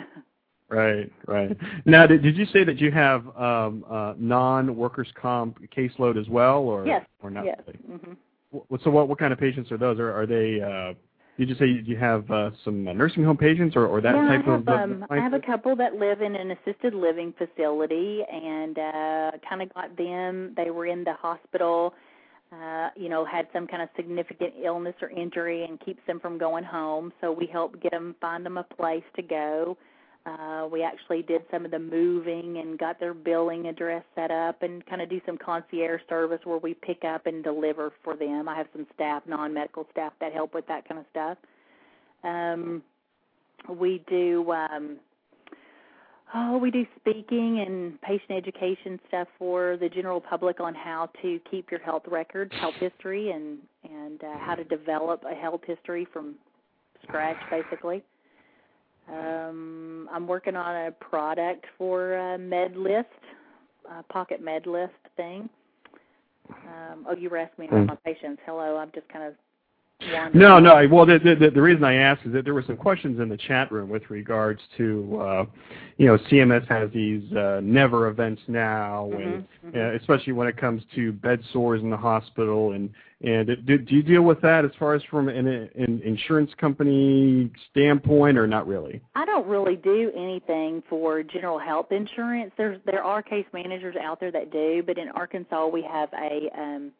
Right, right. Now, did, did you say that you have um, uh, non-workers' comp caseload as well, or yes, or not? Yes. Really? Mm-hmm. So, what what kind of patients are those? Are are they? Uh, did you say you have uh, some nursing home patients, or, or that yeah, type I have, of? Um, I have a couple that live in an assisted living facility, and uh, kind of got them. They were in the hospital. Uh, you know, had some kind of significant illness or injury and keeps them from going home. So we help get them, find them a place to go. Uh, we actually did some of the moving and got their billing address set up and kind of do some concierge service where we pick up and deliver for them. I have some staff, non-medical staff, that help with that kind of stuff. Um, we do um, oh, we do speaking and patient education stuff for the general public on how to keep your health records, health history, and and uh, how to develop a health history from scratch, basically. Um, I'm working on a product for uh, MedList, uh, Pocket MedList thing. Um, oh, you were asking me about my patients. Hello, I'm just kind of no, no. Well, the, the the reason I asked is that there were some questions in the chat room with regards to, uh, you know, CMS has these uh, never events now, and mm-hmm, mm-hmm. Uh, especially when it comes to bed sores in the hospital, and and do, do you deal with that as far as from an, an insurance company standpoint, or not really? I don't really do anything for general health insurance. There's there are case managers out there that do, but in Arkansas we have a um,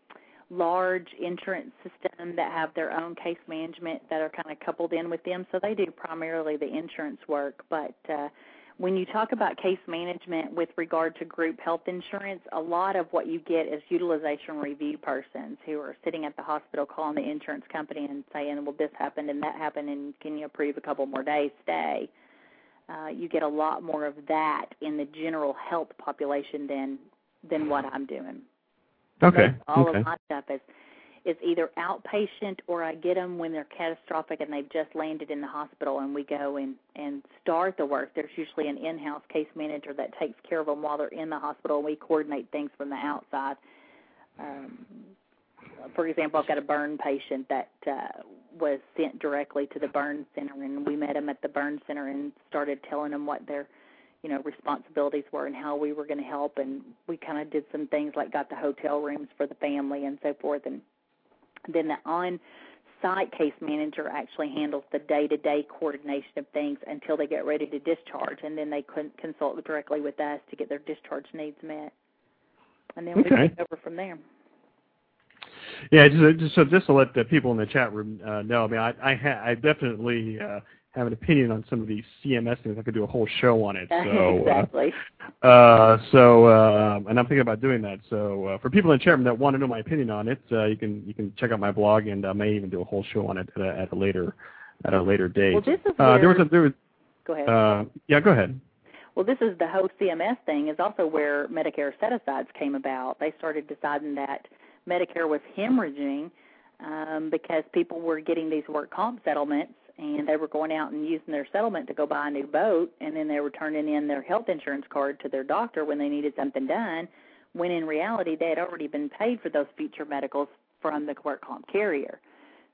large insurance system that have their own case management that are kind of coupled in with them. So they do primarily the insurance work. But uh, when you talk about case management with regard to group health insurance, a lot of what you get is utilization review persons who are sitting at the hospital calling the insurance company and saying, well, this happened and that happened, and can you approve a couple more days stay? Uh, you get a lot more of that in the general health population than than what I'm doing. Okay. all okay. of my stuff is is either outpatient or I get them when they're catastrophic and they've just landed in the hospital and we go and and start the work. There's usually an in-house case manager that takes care of them while they're in the hospital. and We coordinate things from the outside. Um, for example, I've got a burn patient that uh, was sent directly to the burn center, and we met him at the burn center and started telling him what their you know responsibilities were and how we were going to help and we kind of did some things like got the hotel rooms for the family and so forth and then the on site case manager actually handles the day to day coordination of things until they get ready to discharge and then they consult directly with us to get their discharge needs met and then okay. we take over from there yeah, just, just so just to let the people in the chat room uh, know, I mean, I I, ha- I definitely uh, have an opinion on some of these CMS things. I could do a whole show on it. So, exactly. Uh, uh, so, uh, and I'm thinking about doing that. So, uh, for people in the chat room that want to know my opinion on it, uh, you can you can check out my blog, and I may even do a whole show on it at a, at a later at a later date. Well, this is uh, there was where- a, there was Go ahead. uh, yeah, go ahead. Well, this is the whole CMS thing is also where Medicare set-asides came about. They started deciding that Medicare was hemorrhaging um, because people were getting these work comp settlements and they were going out and using their settlement to go buy a new boat and then they were turning in their health insurance card to their doctor when they needed something done when in reality they had already been paid for those future medicals from the work comp carrier.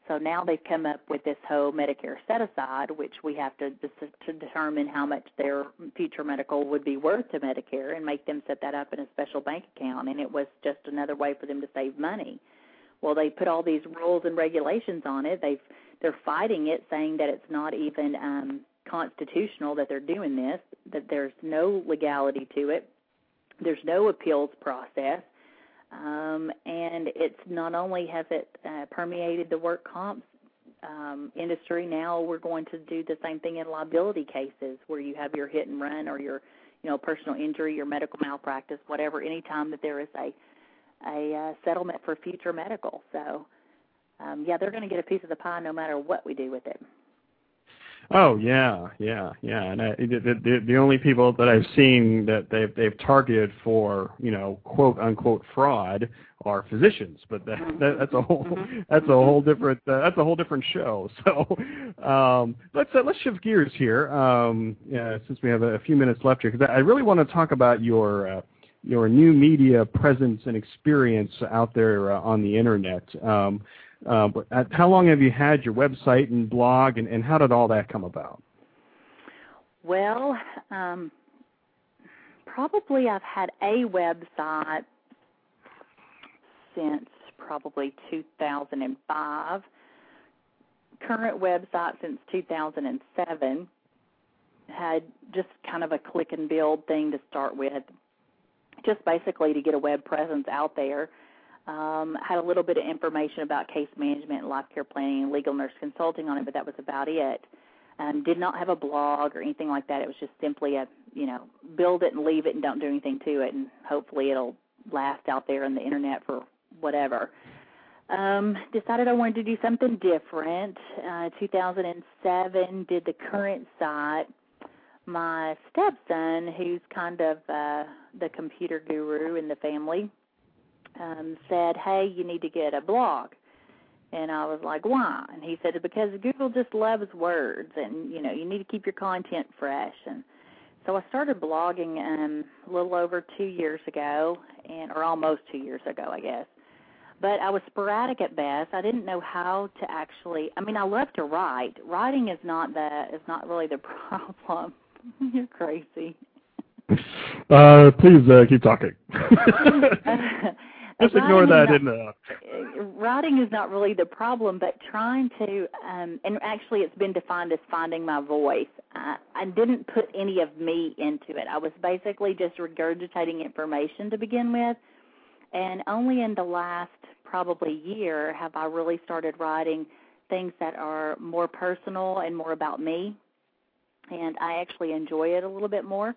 So now they've come up with this whole Medicare set aside, which we have to to determine how much their future medical would be worth to Medicare and make them set that up in a special bank account. And it was just another way for them to save money. Well, they put all these rules and regulations on it. They've they're fighting it, saying that it's not even um, constitutional that they're doing this. That there's no legality to it. There's no appeals process um, and it's not only has it uh, permeated the work comp um, industry, now we're going to do the same thing in liability cases where you have your hit and run or your you know personal injury, your medical malpractice, whatever. Anytime that there is a a uh, settlement for future medical, so um, yeah, they're going to get a piece of the pie no matter what we do with it. Oh yeah, yeah, yeah. And I, the, the the only people that I've seen that they've they've targeted for you know quote unquote fraud are physicians, but that, that that's a whole that's a whole different uh, that's a whole different show. So um, let's uh, let's shift gears here um, yeah, since we have a, few minutes left here because I, I really want to talk about your uh, your new media presence and experience out there uh, on the internet. Um, uh, how long have you had your website and blog, and, and how did all that come about? Well, um, probably I've had a website since probably 2005. Current website since 2007. Had just kind of a click and build thing to start with, just basically to get a web presence out there um, had a little bit of information about case management and life care planning and legal nurse consulting on it, but that was about it. Um, did not have a blog or anything like that. It was just simply a, you know, build it and leave it and don't do anything to it, and hopefully it'll last out there on the internet for whatever. Um, decided I wanted to do something different. Uh, 2007, did the current site. My stepson, who's kind of uh, the computer guru in the family, um, said, "Hey, you need to get a blog." And I was like, "Why?" And he said, "Because Google just loves words, and you know, you need to keep your content fresh." And so I started blogging um, a little over two years ago, and or almost two years ago, I guess. But I was sporadic at best. I didn't know how to actually. I mean, I love to write. Writing is not the is not really the problem. You're crazy. Uh, please uh, keep talking. Just ignore that. Not, in the... Writing is not really the problem, but trying to, um, and actually it's been defined as finding my voice. I, I didn't put any of me into it. I was basically just regurgitating information to begin with, and only in the last probably year have I really started writing things that are more personal and more about me, and I actually enjoy it a little bit more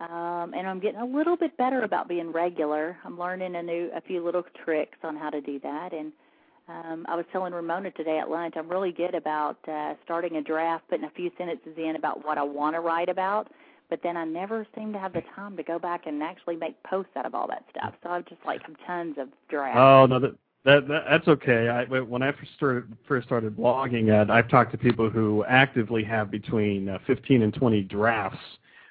um, and I'm getting a little bit better about being regular. I'm learning a new, a few little tricks on how to do that. And um, I was telling Ramona today at lunch, I'm really good about uh, starting a draft, putting a few sentences in about what I want to write about, but then I never seem to have the time to go back and actually make posts out of all that stuff. So I've just like tons of drafts. Oh no, that, that, that that's okay. I when I first started first started blogging, uh, I've talked to people who actively have between uh, 15 and 20 drafts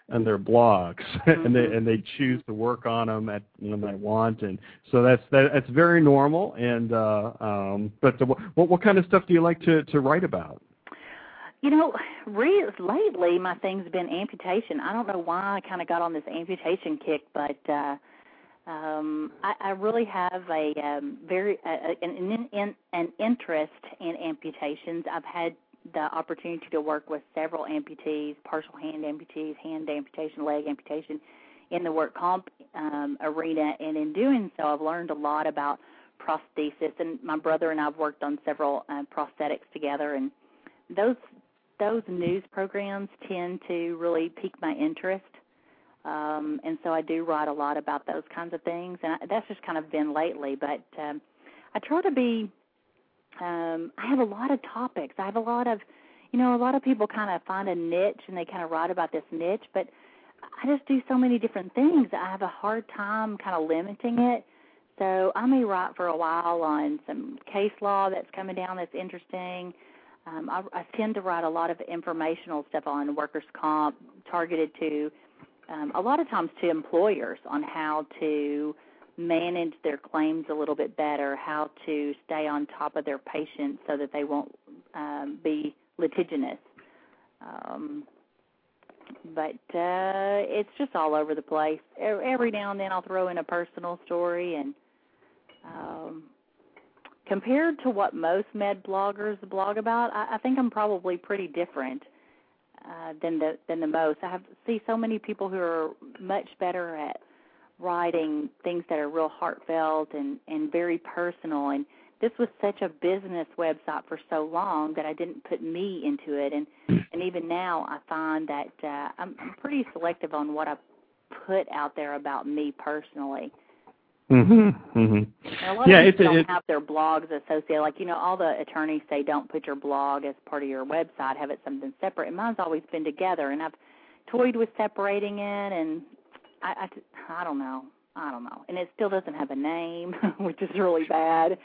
and their blogs mm-hmm. and they and they choose to work on them at when they want and so that's that, that's very normal and uh um but the, what what kind of stuff do you like to to write about you know re- lately my thing's been amputation i don't know why i kind of got on this amputation kick but uh um, I, I really have a um, very uh, an, an, an interest in amputations. I've had the opportunity to work with several amputees, partial hand amputees, hand amputation, leg amputation, in the work comp um, arena. And in doing so, I've learned a lot about prosthesis. And my brother and I've worked on several uh, prosthetics together. And those those news programs tend to really pique my interest. Um, and so I do write a lot about those kinds of things, and I, that's just kind of been lately. But um, I try to be um, I have a lot of topics. I have a lot of, you know, a lot of people kind of find a niche and they kind of write about this niche, but I just do so many different things. I have a hard time kind of limiting it. So I may write for a while on some case law that's coming down that's interesting. Um, I, I tend to write a lot of informational stuff on workers' comp, targeted to um, a lot of times to employers on how to manage their claims a little bit better, how to stay on top of their patients so that they won't um, be litigious. Um, but uh, it's just all over the place. Every now and then I'll throw in a personal story, and um, compared to what most med bloggers blog about, I, I think I'm probably pretty different uh, than the than the most. I have see so many people who are much better at writing things that are real heartfelt and and very personal and this was such a business website for so long that I didn't put me into it and and even now I find that uh I'm, I'm pretty selective on what I put out there about me personally. Mhm. Mhm. a lot yeah, of people don't it, have their blogs associated. Like you know, all the attorneys say don't put your blog as part of your website. Have it something separate. And mine's always been together, and I've toyed with separating it, and I, I, I don't know. I don't know. And it still doesn't have a name, which is really bad.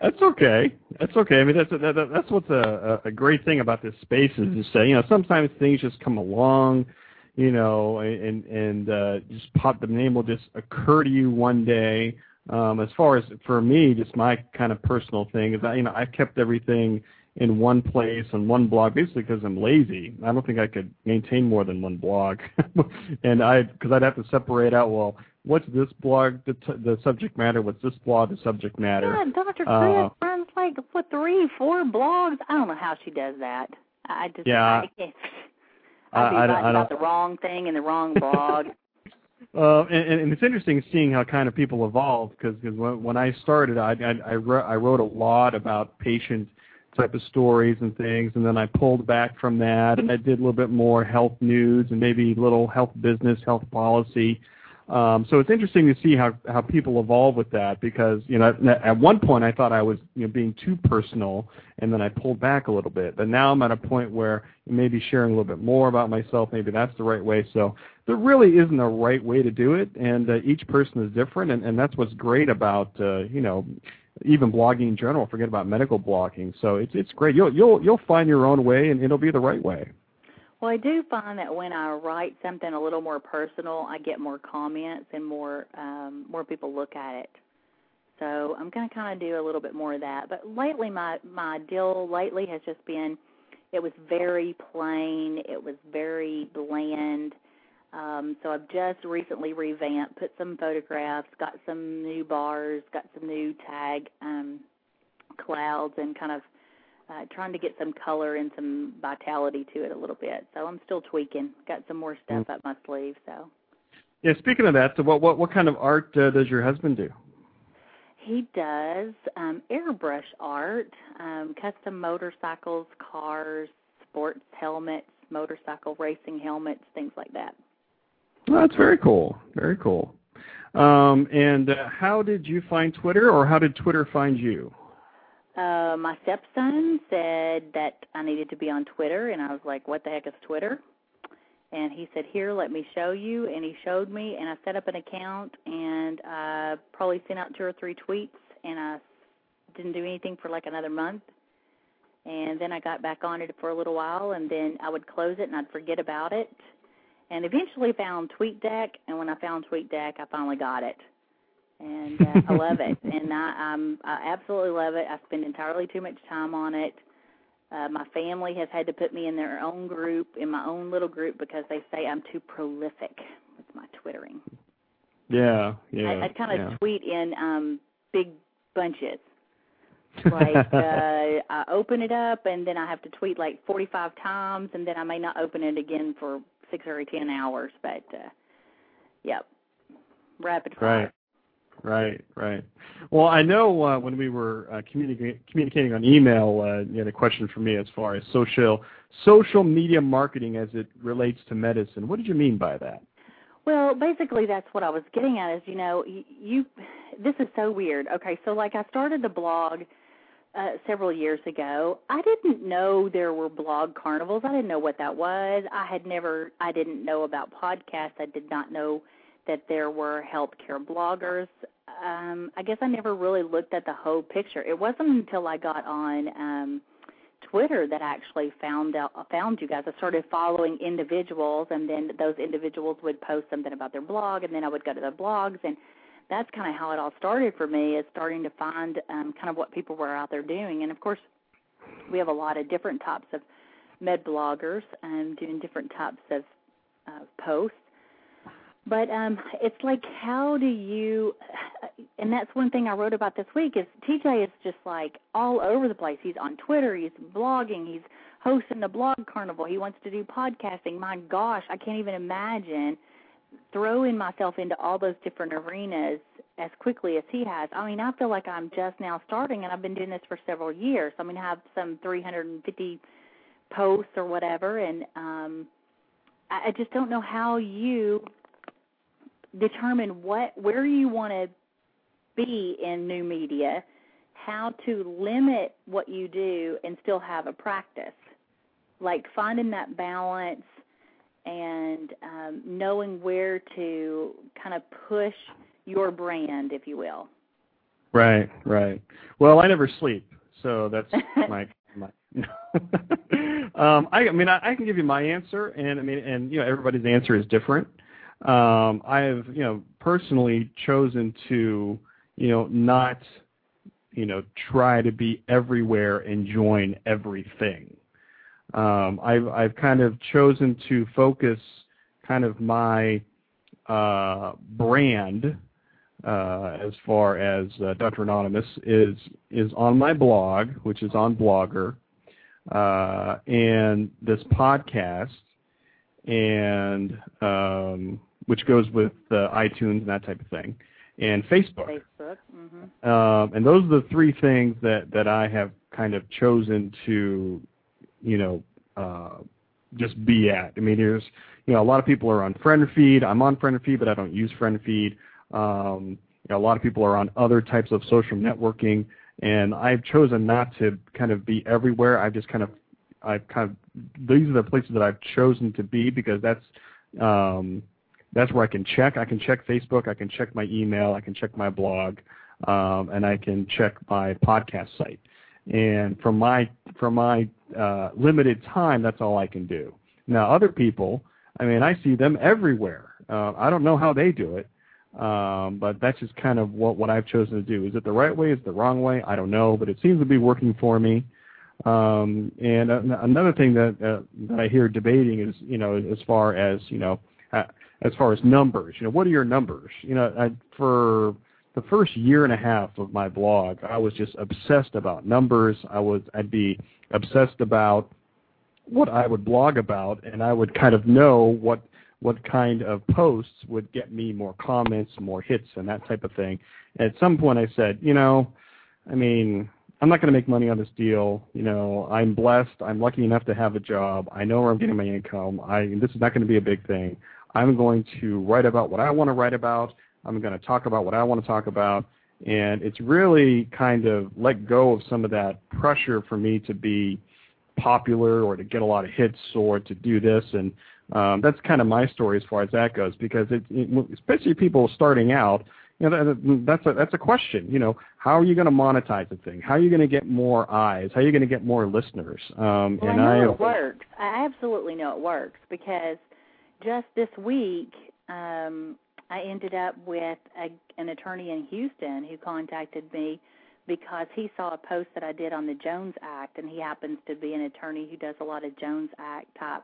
That's okay. That's okay. I mean, that's that, that's what's a, a great thing about this space is to say, you know, sometimes things just come along, you know, and and uh, just pop. The name will just occur to you one day. Um, as far as for me, just my kind of personal thing is I, you know I've kept everything in one place on one blog basically because I'm lazy. I don't think I could maintain more than one blog, and I because I'd have to separate out well what's this blog the t- the subject matter, what's this blog the subject matter. Yeah, Dr. Chris uh, runs like what three, four blogs. I don't know how she does that. I just yeah. I can't. I'd be I, I, I about the wrong thing in the wrong blog. Uh, and, and it's interesting seeing how kind of people evolve because when, when I started, I, I, I, wrote, I wrote a lot about patient type of stories and things, and then I pulled back from that, and I did a little bit more health news and maybe little health business, health policy. Um, so it's interesting to see how how people evolve with that because you know at, at one point I thought I was you know being too personal and then I pulled back a little bit. But now I'm at a point where maybe sharing a little bit more about myself, maybe that's the right way. So there really isn't a right way to do it, and uh, each person is different, and, and that's what's great about uh, you know even blogging in general. Forget about medical blogging. So it's it's great. You'll you'll you'll find your own way, and it'll be the right way. Well, I do find that when I write something a little more personal, I get more comments and more um, more people look at it. So I'm going to kind of do a little bit more of that. But lately, my my deal lately has just been, it was very plain. It was very bland. Um, so I've just recently revamped, put some photographs, got some new bars, got some new tag um, clouds, and kind of uh, trying to get some color and some vitality to it a little bit. So I'm still tweaking. Got some more stuff mm. up my sleeve. So. Yeah. Speaking of that, so what what what kind of art uh, does your husband do? He does um, airbrush art, um, custom motorcycles, cars, sports helmets, motorcycle racing helmets, things like that. Well, that's very cool. Very cool. Um, and uh, how did you find Twitter, or how did Twitter find you? Uh, my stepson said that I needed to be on Twitter, and I was like, "What the heck is Twitter?" And he said, "Here, let me show you." And he showed me, and I set up an account, and I probably sent out two or three tweets, and I didn't do anything for like another month. And then I got back on it for a little while, and then I would close it, and I'd forget about it. And eventually found TweetDeck, and when I found TweetDeck, I finally got it and uh, I love it, and I, I'm I absolutely love it. I spend entirely too much time on it. Uh, my family has had to put me in their own group, in my own little group, because they say I'm too prolific with my twittering. Yeah, yeah. I, I kind of yeah. tweet in um big bunches. like uh I open it up and then I have to tweet like 45 times and then I may not open it again for 6 or 10 hours but uh yep. Rapid fire. Right. Right, right. Well, I know uh, when we were uh, communi- communicating on email, uh, you had a question for me as far as social social media marketing as it relates to medicine. What did you mean by that? Well, basically, that's what I was getting at. Is you know, you, you this is so weird. Okay, so like I started the blog uh, several years ago. I didn't know there were blog carnivals. I didn't know what that was. I had never. I didn't know about podcasts. I did not know that there were healthcare bloggers. Um, I guess I never really looked at the whole picture. It wasn't until I got on um, Twitter that I actually found out found you guys. I started following individuals, and then those individuals would post something about their blog, and then I would go to the blogs and that's kind of how it all started for me is starting to find um, kind of what people were out there doing. And of course, we have a lot of different types of med bloggers um, doing different types of uh, posts. But um, it's like, how do you? And that's one thing I wrote about this week is TJ is just like all over the place. He's on Twitter, he's blogging, he's hosting the blog carnival. He wants to do podcasting. My gosh, I can't even imagine throwing myself into all those different arenas as quickly as he has. I mean, I feel like I'm just now starting, and I've been doing this for several years. I mean, I have some 350 posts or whatever, and um, I, I just don't know how you determine what where you want to be in new media, how to limit what you do and still have a practice, like finding that balance and um, knowing where to kind of push your brand, if you will. Right, right. Well, I never sleep, so that's my my. um, I, I mean, I, I can give you my answer, and I mean, and you know, everybody's answer is different. Um, I have, you know, personally chosen to, you know, not, you know, try to be everywhere and join everything um, I've I've kind of chosen to focus kind of my uh, brand uh, as far as uh, Dr. Anonymous is is on my blog, which is on Blogger, uh, and this podcast, and um, which goes with uh, iTunes and that type of thing, and Facebook. Facebook. Mm-hmm. Um, and those are the three things that that I have kind of chosen to you know, uh, just be at. I mean, there's, you know, a lot of people are on FriendFeed. I'm on FriendFeed, but I don't use FriendFeed. Um, you know, a lot of people are on other types of social networking, and I've chosen not to kind of be everywhere. I've just kind of, I've kind of, these are the places that I've chosen to be because that's, um, that's where I can check. I can check Facebook. I can check my email. I can check my blog, um, and I can check my podcast site. And from my from my uh, limited time, that's all I can do. Now, other people, I mean, I see them everywhere. Uh, I don't know how they do it, um, but that's just kind of what what I've chosen to do. Is it the right way? Is it the wrong way? I don't know, but it seems to be working for me. Um, and uh, another thing that uh, that I hear debating is, you know, as far as you know, uh, as far as numbers. You know, what are your numbers? You know, I, for the first year and a half of my blog, I was just obsessed about numbers. I was I'd be obsessed about what I would blog about, and I would kind of know what what kind of posts would get me more comments, more hits, and that type of thing. And at some point, I said, you know, I mean, I'm not going to make money on this deal. You know, I'm blessed. I'm lucky enough to have a job. I know where I'm getting my income. I this is not going to be a big thing. I'm going to write about what I want to write about I'm going to talk about what I want to talk about. And it's really kind of let go of some of that pressure for me to be popular or to get a lot of hits or to do this. And um, that's kind of my story as far as that goes because it, it especially people starting out, you know, that's a that's a question. You know, how are you going to monetize the thing? How are you going to get more eyes? How are you going to get more listeners? Um, well, and I know I, it works. I absolutely know it works because just this week, um, I ended up with a, an attorney in Houston who contacted me because he saw a post that I did on the Jones Act, and he happens to be an attorney who does a lot of Jones Act type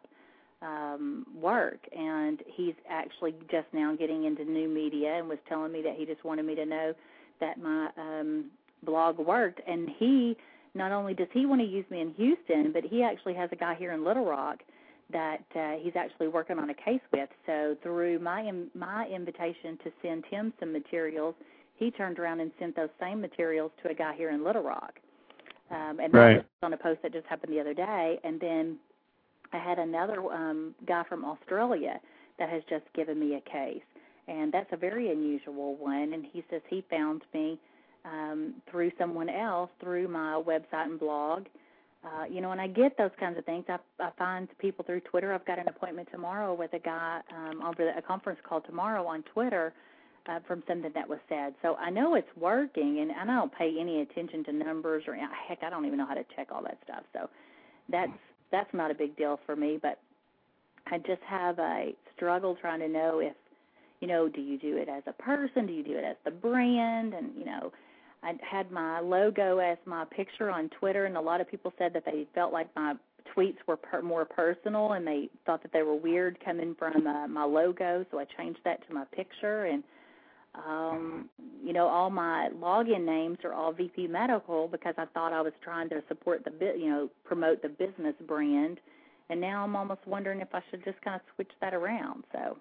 um, work. And he's actually just now getting into new media and was telling me that he just wanted me to know that my um, blog worked. And he not only does he want to use me in Houston, but he actually has a guy here in Little Rock that uh, he's actually working on a case with. So through my my invitation to send him some materials, he turned around and sent those same materials to a guy here in Little Rock. Um, and right. that was on a post that just happened the other day. And then I had another um, guy from Australia that has just given me a case, and that's a very unusual one. And he says he found me um, through someone else through my website and blog. Uh, you know, and I get those kinds of things. I, I find people through Twitter. I've got an appointment tomorrow with a guy um, over a conference call tomorrow on Twitter uh, from something that was said. So I know it's working, and, and I don't pay any attention to numbers or heck, I don't even know how to check all that stuff. So that's that's not a big deal for me. But I just have a struggle trying to know if you know, do you do it as a person? Do you do it as the brand? And you know, I had my logo as my picture on Twitter, and a lot of people said that they felt like my tweets were per- more personal, and they thought that they were weird coming from uh, my logo. So I changed that to my picture, and um, you know, all my login names are all VP Medical because I thought I was trying to support the, you know, promote the business brand, and now I'm almost wondering if I should just kind of switch that around. So.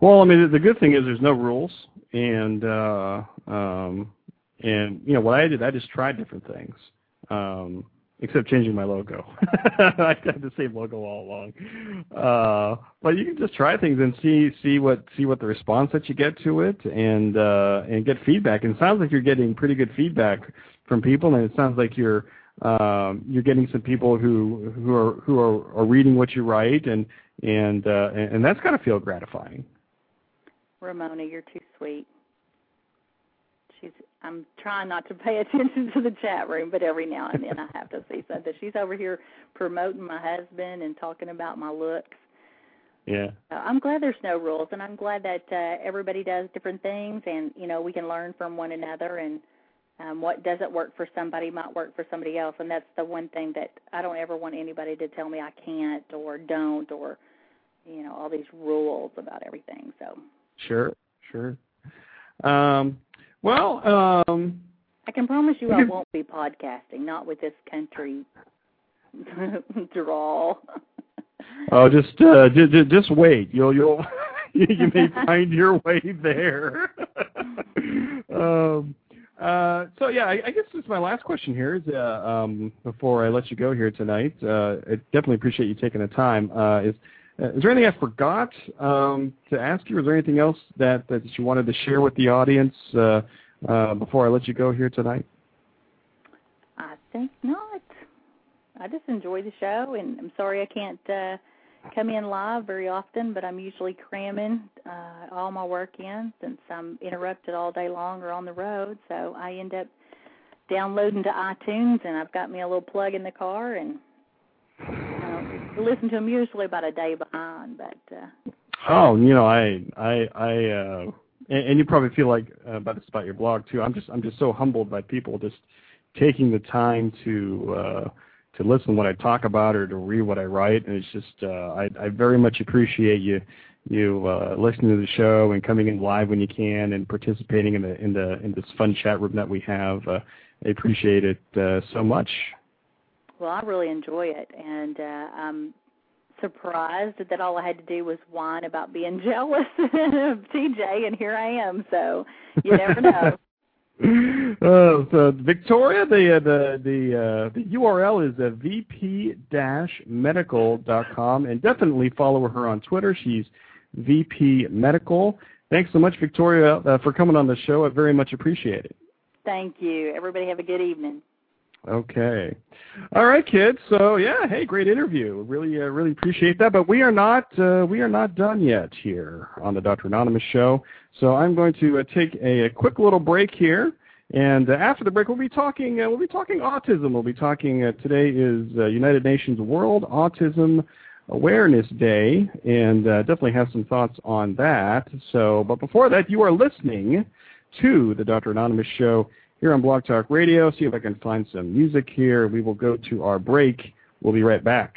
Well, I mean, the good thing is there's no rules, and uh, um, and you know what I did, I just tried different things, um, except changing my logo. I had the same logo all along, uh, but you can just try things and see see what see what the response that you get to it, and uh, and get feedback. And it sounds like you're getting pretty good feedback from people, and it sounds like you're um, you're getting some people who who are who are, are reading what you write, and and uh, and that's got to feel gratifying. Ramona, you're too sweet. She's I'm trying not to pay attention to the chat room, but every now and then I have to see something. She's over here promoting my husband and talking about my looks. Yeah. So I'm glad there's no rules, and I'm glad that uh, everybody does different things, and you know we can learn from one another. And um, what doesn't work for somebody might work for somebody else, and that's the one thing that I don't ever want anybody to tell me I can't or don't or you know all these rules about everything. So Sure, sure. Um, well, um, I can promise you I won't be podcasting, not with this country drawl. oh, just uh, j- just wait. You'll you'll you may find your way there. um, uh, so yeah, I, I guess this is my last question here. Is uh, um, before I let you go here tonight, uh, I definitely appreciate you taking the time. Uh, is uh, is there anything I forgot um, to ask you? Is there anything else that, that you wanted to share with the audience uh, uh, before I let you go here tonight? I think not. I just enjoy the show, and I'm sorry I can't uh, come in live very often, but I'm usually cramming uh, all my work in since I'm interrupted all day long or on the road. So I end up downloading to iTunes, and I've got me a little plug in the car, and listen to them usually about a day behind, but. Uh, oh, you know, I, I, I, uh, and, and you probably feel like uh, about this about your blog too. I'm just, I'm just so humbled by people just taking the time to. uh to listen to what I talk about or to read what I write, and it's just uh, I, I very much appreciate you you uh, listening to the show and coming in live when you can and participating in the in the in this fun chat room that we have. Uh, I appreciate it uh, so much. Well, I really enjoy it, and uh, I'm surprised that all I had to do was whine about being jealous of TJ, and here I am. So you never know. Uh, so Victoria, the uh, the the uh, the URL is uh, vp-medical.com, and definitely follow her on Twitter. She's VP Medical. Thanks so much, Victoria, uh, for coming on the show. I very much appreciate it. Thank you. Everybody have a good evening. Okay. All right, kids. So yeah, hey, great interview. Really, uh, really appreciate that. But we are not, uh, we are not done yet here on the Dr. Anonymous show. So I'm going to uh, take a, a, quick little break here, and uh, after the break, we'll be talking. Uh, we'll be talking autism. We'll be talking. Uh, today is United Nations World Autism Awareness Day, and definitely have some thoughts on that. So, but before that, you are listening to the Dr. Anonymous show here on Blog Talk Radio. See if I can find some music here. We will go to our break. We'll be right back.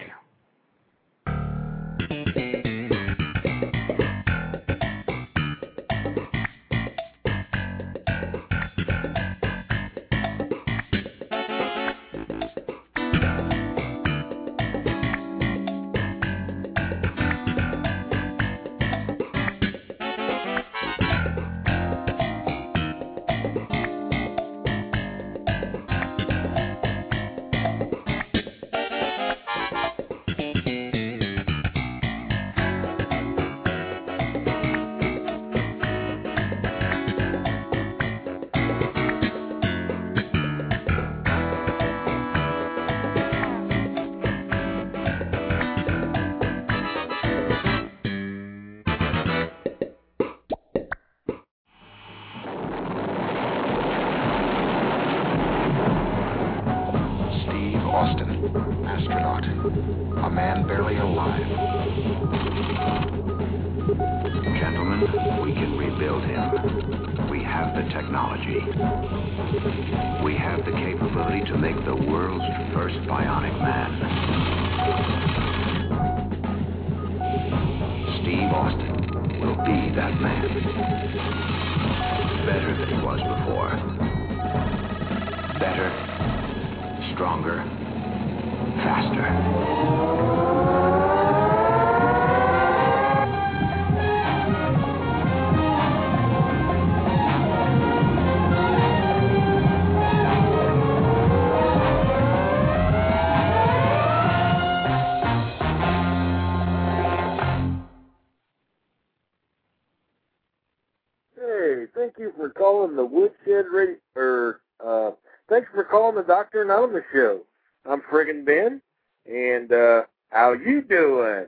The Dr. Anonymous Show. I'm friggin' Ben, and, uh, how you doing?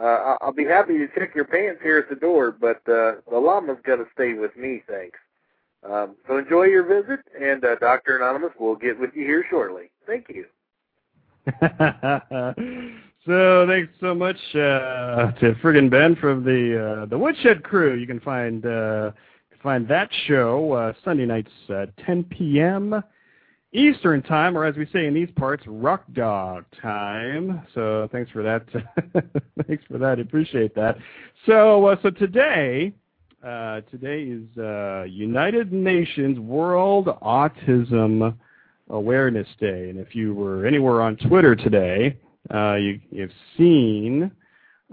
Uh, I'll be happy to check your pants here at the door, but, uh, the llama's gotta stay with me, thanks. Um, so enjoy your visit, and, uh, Dr. Anonymous will get with you here shortly. Thank you. so thanks so much uh, to friggin' Ben from the uh, the Woodshed Crew. You can find uh, find that show uh, Sunday nights at 10 p.m. Eastern time, or as we say in these parts, Rock Dog time. So thanks for that. thanks for that. Appreciate that. So uh, so today. Uh, today is uh, United Nations World Autism Awareness Day, and if you were anywhere on Twitter today, uh, you, you've seen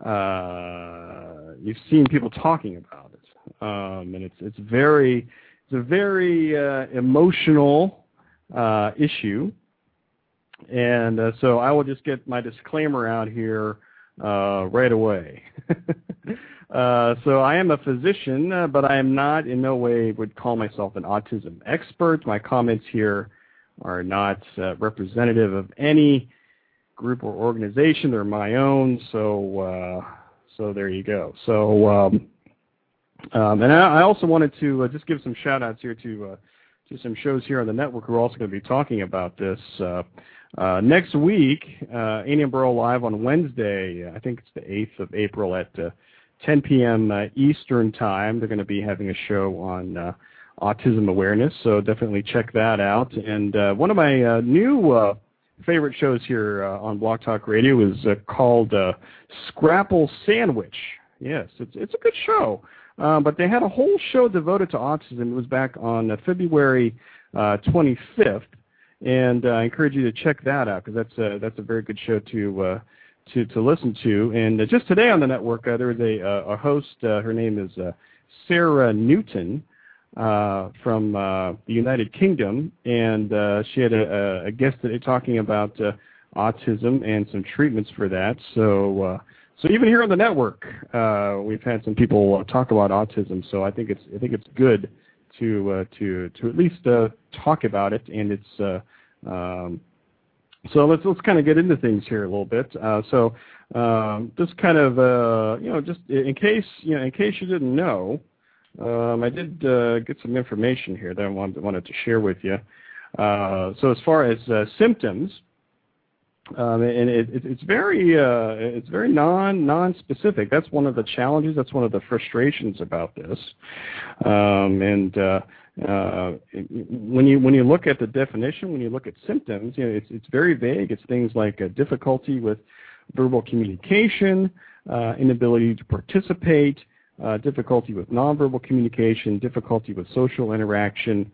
uh, you've seen people talking about it, um, and it's it's very it's a very uh, emotional issue, and uh, so I will just get my disclaimer out here uh, right away. Uh, so I am a physician, uh, but I am not in no way would call myself an autism expert. My comments here are not uh, representative of any group or organization. They're my own. So uh, so there you go. So um, um, and I, I also wanted to uh, just give some shout outs here to uh, to some shows here on the network We're also going to be talking about this. Uh, uh, next week, uh, Annie and Burl Live on Wednesday, I think it's the 8th of April at uh, 10 p.m. Uh, Eastern Time. They're going to be having a show on uh, autism awareness, so definitely check that out. And one of my new favorite shows here on Blog Talk Radio is called Scrapple Sandwich. Yes, it's it's a good show. Uh, but they had a whole show devoted to autism. It was back on uh, February uh, 25th, and uh, I encourage you to check that out because that's a, that's a very good show to uh, to to listen to. And just today on the network, there was a a host. Her name is uh, Sarah Newton uh, from uh, the United Kingdom, and uh, she had a, a guest today talking about autism and some treatments for that. So. So even here on the network, uh, we've had some people uh, talk about autism. So I think it's I think it's good to uh, to to at least uh, talk about it, and it's uh, um, so let's let's kind of get into things here a little bit. Uh, so um, just kind of you know just in case you know in case you didn't know, um, I did get some information here that I wanted wanted to share with you. So as far as symptoms, um, and it, it, it's very uh, it's very non non specific. That's one of the challenges. That's one of the frustrations about this. Um, and uh, uh, when you when you look at the definition, when you look at symptoms, you know, it's it's very vague. It's things like difficulty with verbal communication, uh, inability to participate, uh, difficulty with nonverbal communication, difficulty with social interaction.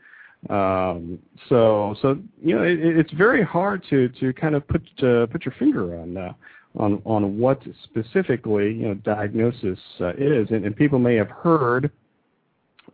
Um, so so you know it, it's very hard to to kind of put uh, put your finger on uh, on on what specifically you know diagnosis uh, is, and, and people may have heard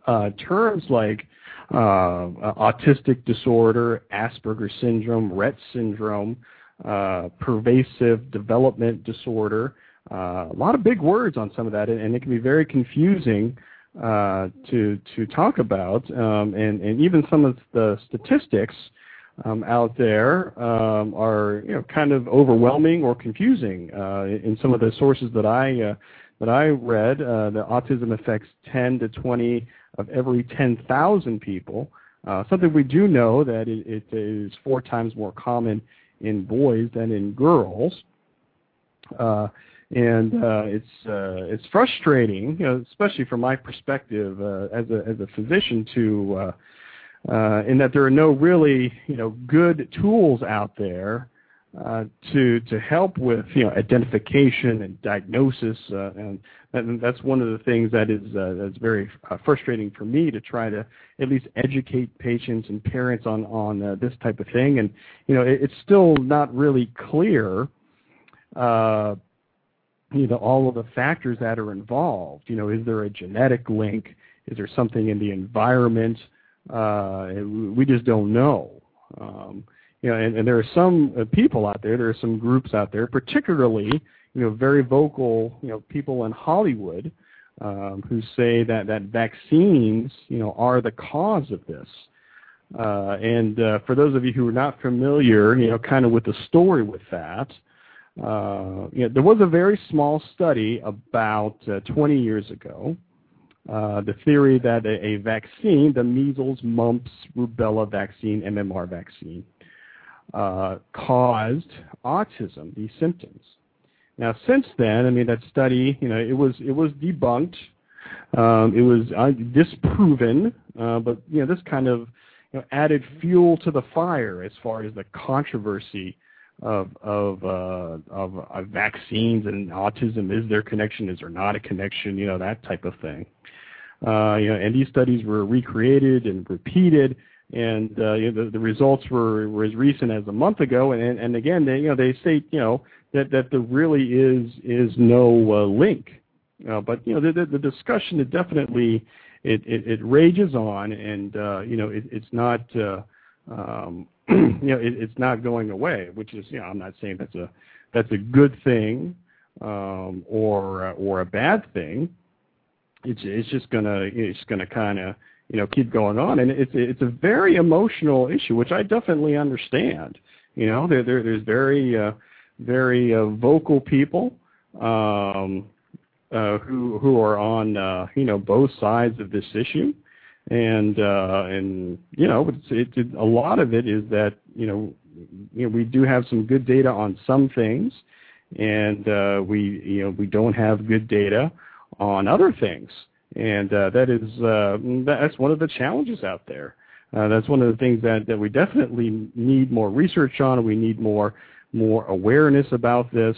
uh, terms like uh, autistic disorder, Asperger syndrome, Rett syndrome, uh, pervasive development disorder. Uh, a lot of big words on some of that, and, and it can be very confusing uh, to to talk about, um, and and even some of the statistics um, out there um, are you know kind of overwhelming or confusing. Uh, in some of the sources that I uh, that I read, uh, the autism affects 10 to 20 of every 10,000 people. Uh, something we do know that it, it is four times more common in boys than in girls. And uh, it's uh, it's frustrating, you know, especially from my perspective uh, as a as a physician to uh, uh, in that there are no really you know good tools out there uh, to to help with you know identification and diagnosis, and, and that's one of the things that is that's very frustrating for me to try to at least educate patients and parents on on this type of thing, and you know it, it's still not really clear. Uh, you know all of the factors that are involved. You know, is there a genetic link? Is there something in the environment? Uh, we just don't know. Um, you know, and, and there are some uh, people out there, there are some groups out there, particularly, you know, very vocal, you know, people in Hollywood um, who say that, that vaccines, you know, are the cause of this. Uh, and uh, for those of you who are not familiar, you know, kind of with the story with that, uh, you know, there was a very small study about uh, 20 years ago uh, the theory that a, a, vaccine, the measles, mumps, rubella vaccine, MMR vaccine, uh, caused autism, these symptoms. Now, since then, I mean, that study, you know, it was it was debunked, um, it was uh, disproven, uh, but you know, this kind of you know, added fuel to the fire as far as the controversy of of uh, of uh, vaccines and autism. Is there connection? Is there not a connection? You know, that type of thing. Uh, you know, and these studies were recreated and repeated, and uh, you know, the, the results were, were as recent as a month ago. And, and again, they you know they state you know that that there really is is no uh, link. Uh, but you know the, the, the discussion it definitely it, it, it rages on, and uh, you know it, it's not uh, um, you know it, it's not going away. Which is you know I'm not saying that's a that's a good thing um, or or a bad thing it's it's just gonna it's gonna kind of you know keep going on, and it's it's a very emotional issue, which I definitely understand. You know, there, there there's very uh, very uh, vocal people um, uh, who who are on uh, you know both sides of this issue, and uh, and you know a lot of it is that you know we do have some good data on some things, and uh, we you know we don't have good data on other things. And uh, that is that's one of the challenges out there. That's one of the things that, we definitely need more research on. We need more more awareness about this,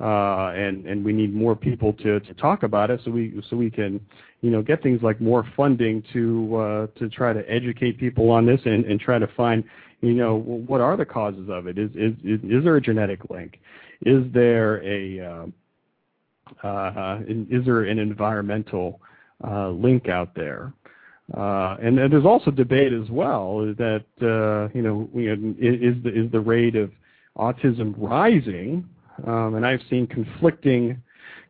and and we need more people to, talk about it so we so we can you know get things like more funding to uh, to try to educate people on this and, try to find you know what are the causes of it. Is there a genetic link? Is there a uh, uh, is there an environmental uh, link out there? Uh, and, there's also debate as well that you know is the is the rate of autism rising? Um, and I've seen conflicting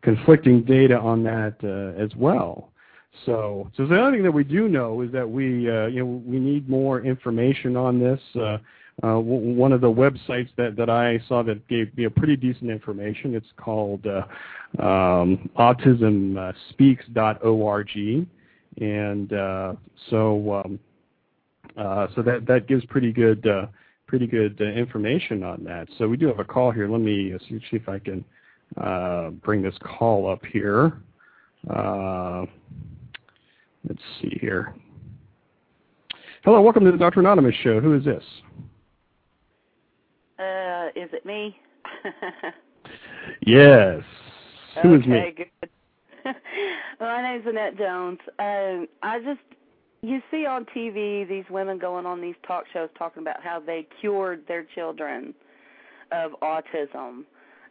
conflicting data on that as well. So, so the other thing that we do know is that we, uh, you know, we need more information on this. Uh, uh, one of the websites that, that I saw that gave me a pretty decent information. It's called uh, um, autismspeaks.org, and uh, so um, uh, so that that gives pretty good uh, pretty good uh, information on that. So we do have a call here. Let me see, see if I can bring this call up here. let's see here. Hello, welcome to the Dr. Anonymous show. Who is this? Uh, is it me? yes. Who okay, is me? good. My name's Annette Jones. Um, I just you see on TV these women going on these talk shows talking about how they cured their children of autism.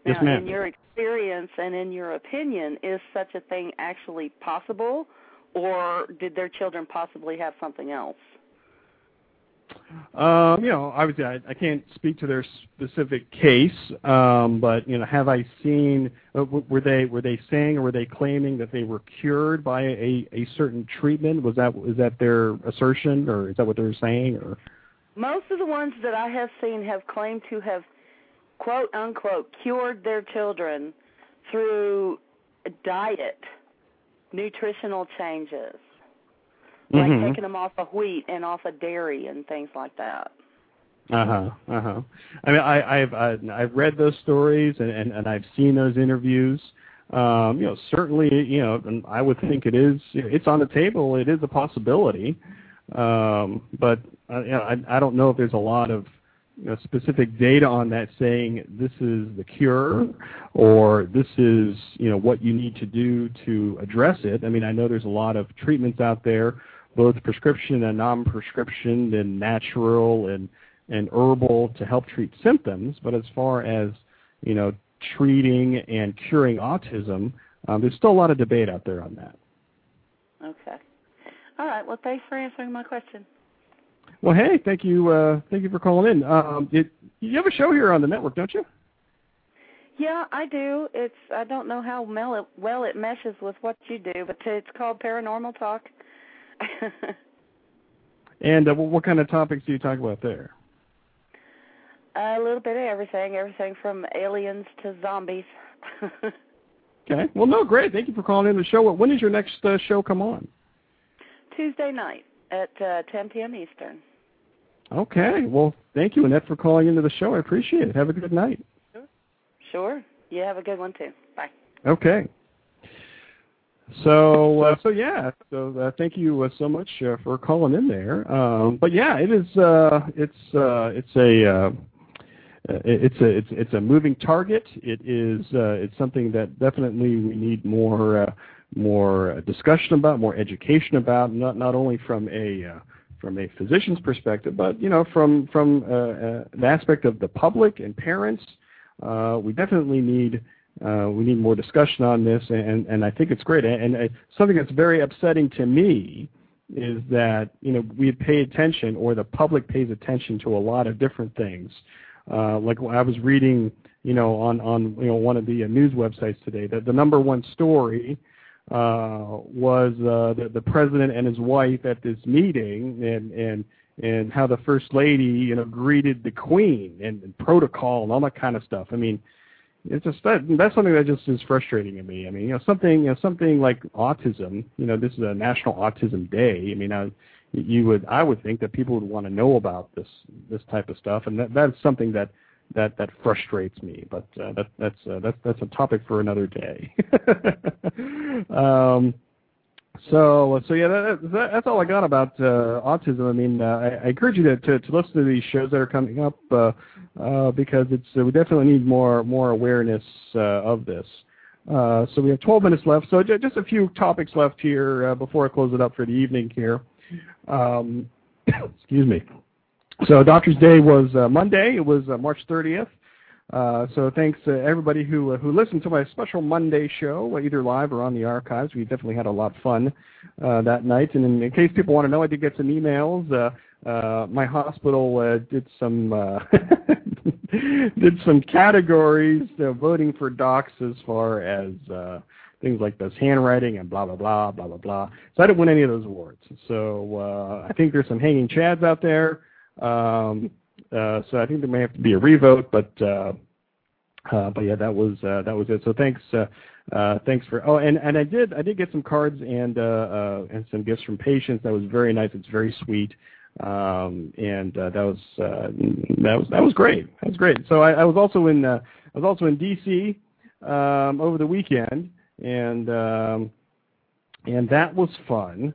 Yes, now, ma'am. in your experience and in your opinion, is such a thing actually possible, or did their children possibly have something else? Um, you know, obviously, I, I can't speak to their specific case, um, but you know, have I seen? Uh, were they were they saying or were they claiming that they were cured by a, a certain treatment? Was that is that their assertion, or is that what they're saying? Or most of the ones that I have seen have claimed to have quote unquote cured their children through diet, nutritional changes like mm-hmm. taking them off of wheat and off of dairy and things like that. Uh huh. Uh huh. I mean, I, I've I, I've read those stories and, and and I've seen those interviews. Um, you know, certainly, you know, and I would think it is. It's on the table. It is a possibility. Um, but uh, you know, I I don't know if there's a lot of you know, specific data on that saying this is the cure or this is you know what you need to do to address it. I mean, I know there's a lot of treatments out there, both prescription and non-prescription, and natural and and herbal to help treat symptoms. But as far as you know, treating and curing autism, um, there's still a lot of debate out there on that. Okay. All right. Well, thanks for answering my question. Well, hey, thank you, uh, thank you for calling in. Um, it, you have a show here on the network, don't you? Yeah, I do. It's I don't know how well it, well it meshes with what you do, but it's called Paranormal Talk. and uh, what kind of topics do you talk about there? A little bit of everything, everything from aliens to zombies. okay. Well, no, great. Thank you for calling in the show. When is your next uh, show come on? Tuesday night at uh, 10 p.m. Eastern. Okay. Well, thank you, Annette, for calling into the show. I appreciate it. Have a good night. Sure. Sure. You have a good one too. Bye. Okay. So uh, so yeah. So uh, thank you uh, so much uh, for calling in there. Um, but yeah, it is. Uh, it's uh, it's a. Uh, it's a it's it's a moving target. It is uh, it's something that definitely we need more uh, more discussion about, more education about, not not only from a uh, from a physician's perspective, but you know from from uh, uh, the aspect of the public and parents. Uh, we definitely need we need more discussion on this, and and I think it's great. And, and something that's very upsetting to me is that you know we pay attention, or the public pays attention to a lot of different things. Uh, like I was reading, you know, on on you know one of the uh, news websites today that the number one story uh, was uh, the, the president and his wife at this meeting, and and and how the first lady, you know, greeted the queen and, and protocol and all that kind of stuff. I mean, it's just that that's something that just is frustrating to me. I mean, you know, something you know, something like autism. You know, this is a National Autism Day. I mean, I, you would I would think that people would want to know about this this type of stuff, and that that's something that that that frustrates me. But uh, that that's uh, that's that's a topic for another day. um, so so yeah, that, that, that's all I got about uh, autism. I mean, uh, I, I encourage you to, to to listen to these shows that are coming up uh, uh, because it's we definitely need more more awareness uh, of this. Uh, so we have 12 minutes left. So j- just a few topics left here before I close it up for the evening here. Um, excuse me. So Doctor's Day was Monday. It was March 30th. Uh, so thanks to everybody who uh, who listened to my special Monday show, either live or on the archives. We definitely had a lot of fun uh, that night. And in, in case people want to know, I did get some emails. Uh, uh, my hospital uh, did some uh, did some categories uh, voting for docs as far as uh, things like this handwriting and blah blah blah blah blah blah. So I didn't win any of those awards. So uh, I think there's some hanging chads out there. Um, uh, so I think there may have to be a revote, but uh, uh, but yeah, that was uh, that was it. So thanks uh, uh, thanks for oh and I did I did get some cards and uh, uh, and some gifts from patients. That was very nice. It's very sweet. Um, and uh, that was uh, that was that was great. That was great. So I, was also in uh, I was also in D.C. Um, over the weekend, and um, and that was fun.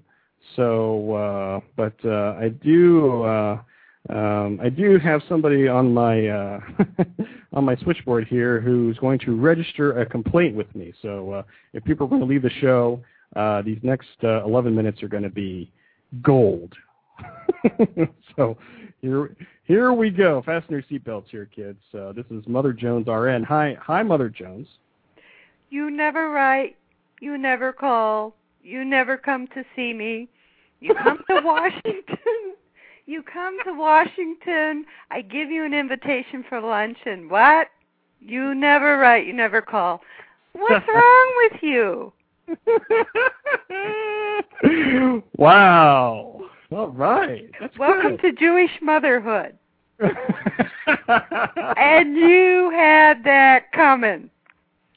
So, uh, but uh, I do uh, um, I do have somebody on my uh, on my switchboard here who's going to register a complaint with me. So uh, if people are going to leave the show, uh, these next uh, 11 minutes are going to be gold. so here here we go. Fasten your seatbelts here, kids. Uh, this is Mother Jones RN. Hi, hi, Mother Jones. You never write. You never call. You never come to see me. You come to Washington you come to Washington, I give you an invitation for lunch, and what? You never write, you never call. What's wrong with you? wow. All right. That's Welcome good. to Jewish motherhood. and you had that coming.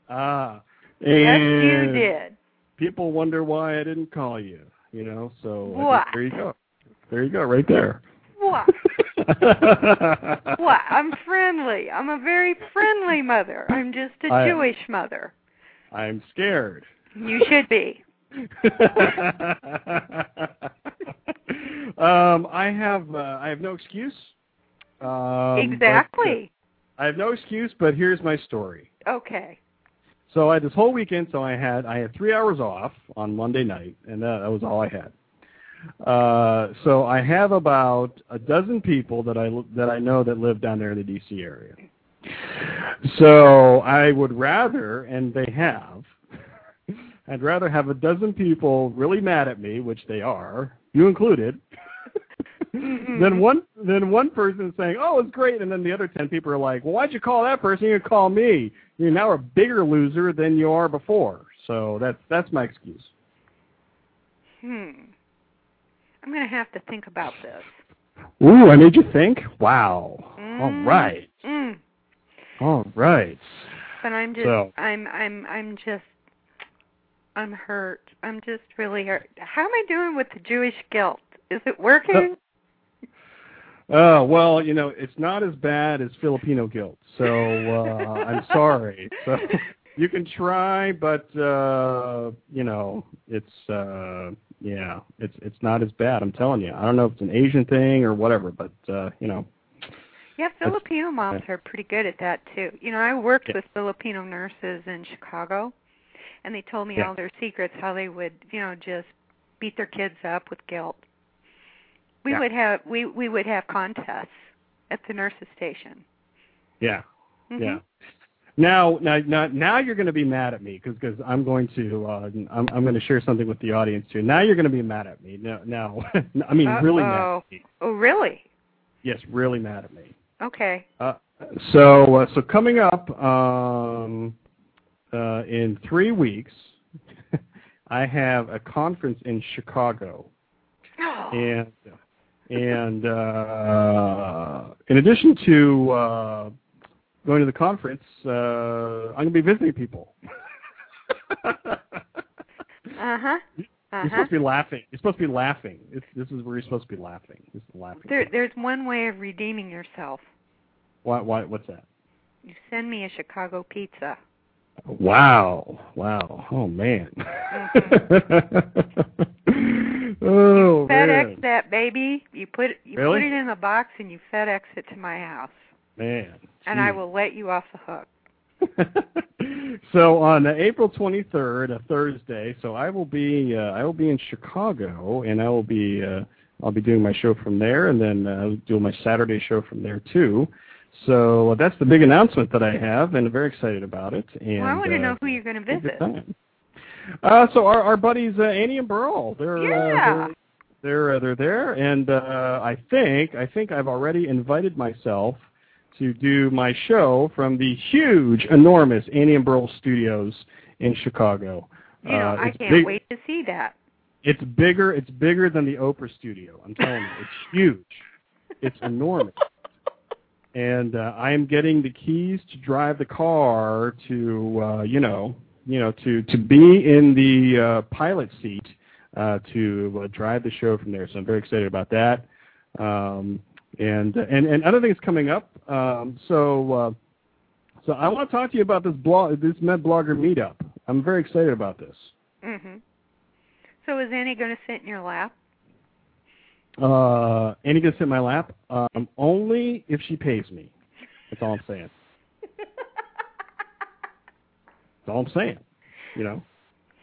Ah. yes, you did. People wonder why I didn't call you, you know, so there you go. There you go, right there. What? What? I'm friendly. I'm a very friendly mother. I'm just a I- Jewish mother. I'm scared. You should be. um, I have uh, I have no excuse. Um, exactly. but- I have no excuse, but here's my story. Okay. So I had this whole weekend. So I had I had three hours off on Monday night, and that, that was all I had. Uh, so I have about a dozen people that I that I know that live down there in the D.C. area. So I would rather, and they have, I'd rather have a dozen people really mad at me, which they are, you included, than one than one person saying, "Oh, it's great," and then the other ten people are like, "Well, why'd you call that person? You call me. You're now a bigger loser than you are before." So that's that's my excuse. Hmm. I'm going to have to think about this. Ooh, I made you think. Wow. All Mm, right. Mm. All right. But I'm just So- I'm I'm I'm just I'm hurt. I'm just really hurt. How am I doing with the Jewish guilt? Is it working? Uh, well, you know, it's not as bad as Filipino guilt. So uh, I'm sorry. So you can try, but uh, you know, it's uh, yeah, it's it's not as bad. I'm telling you. I don't know if it's an Asian thing or whatever, but uh, you know, Yeah, Filipino moms are pretty good at that too. You know, I worked Yeah. with Filipino nurses in Chicago, and they told me Yeah. all their secrets, how they would, you know, just beat their kids up with guilt. We Yeah. would have we we would have contests at the nurses station. yeah, Mhm. yeah. Now, now, now, now you're going to be mad at me because I'm going to uh, I'm I'm going to share something with the audience too. Now you're going to be mad at me. Now, now, I mean, really mad. Uh-oh. At me. Oh, really? Yes, really mad at me. Okay. Uh, so, uh, so coming up um, uh, in three weeks, I have a conference in Chicago, Oh. and and uh, in addition to uh, going to the conference, uh, I'm going to be visiting people. Uh-huh. You're Uh-huh. supposed to be laughing. You're supposed to be laughing. This, this is where you're supposed to be laughing. This is laughing. There there's one way of redeeming yourself. Why? Why? What's that? You send me a Chicago pizza. Wow. Wow. Oh man. Mm-hmm. oh FedEx man. that baby. You put it you Really? put it in a box and you FedEx it to my house. Man. And I will let you off the hook. so on uh, April 23rd, a Thursday, so I will be uh, I will be in Chicago, and I will be uh, I'll be doing my show from there, and then uh, I'll do my Saturday show from there too. So uh, that's the big announcement that I have, and I'm very excited about it. And well, I want to uh, know who you're going to Have a good visit. Uh, so our our buddies uh, Annie and Burl, they're Yeah. uh, they're they're, uh, they're there, and uh, I think I think I've already invited myself to do my show from the huge, enormous Annie and Burl Studios in Chicago. You know, Uh, I can't big- wait to see that. It's bigger. It's bigger than the Oprah studio. I'm telling you, it's huge. It's enormous. And uh, I am getting the keys to drive the car to, uh, you know, you know, to to be in the uh, pilot seat uh, to uh, drive the show from there. So I'm very excited about that. Um, and and and other things coming up. Um, so uh, so I want to talk to you about this blog, this Med Blogger meetup. I'm very excited about this. Mhm. So is Annie going to sit in your lap? Uh, Annie gonna sit in my lap. Um, only if she pays me. That's all I'm saying. That's all I'm saying. You know.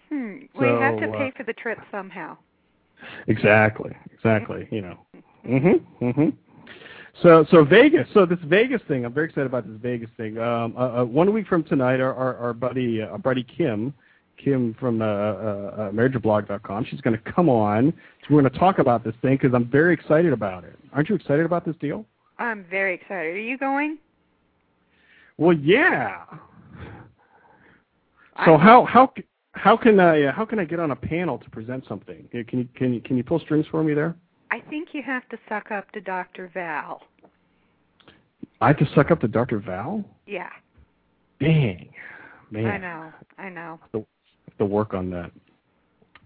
Hmm. we have to So, uh, pay for the trip somehow. Exactly. Exactly. You know. Mhm. Mhm. So so Vegas. So this Vegas thing. I'm very excited about this Vegas thing. Um, uh, uh, one week from tonight, our our, our buddy uh, our buddy Kim. Kim from uh, uh, uh, emergiblog.com. She's going to come on. So we're going to talk about this thing because I'm very excited about it. Aren't you excited about this deal? I'm very excited. Are you going? Well, yeah. So I'm- how how how can I uh, how can I get on a panel to present something? Can you can you can you pull strings for me there? I think you have to suck up to Dr. Val. I have to suck up to Dr. Val. Yeah. Dang, man, I know. I know. I have to work on that.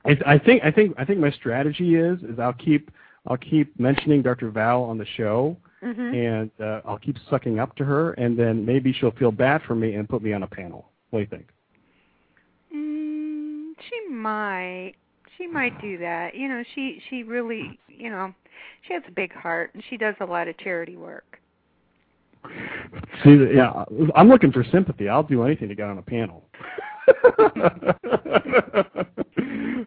I, I think I think I think my strategy is is I'll keep I'll keep mentioning Dr. Val on the show, hmm and uh, I'll keep sucking up to her, and then maybe she'll feel bad for me and put me on a panel. What do you think? Mm, she might. She might do that. You know, she she really, you know, she has a big heart and she does a lot of charity work. See, yeah, I'm looking for sympathy. I'll do anything to get on a panel.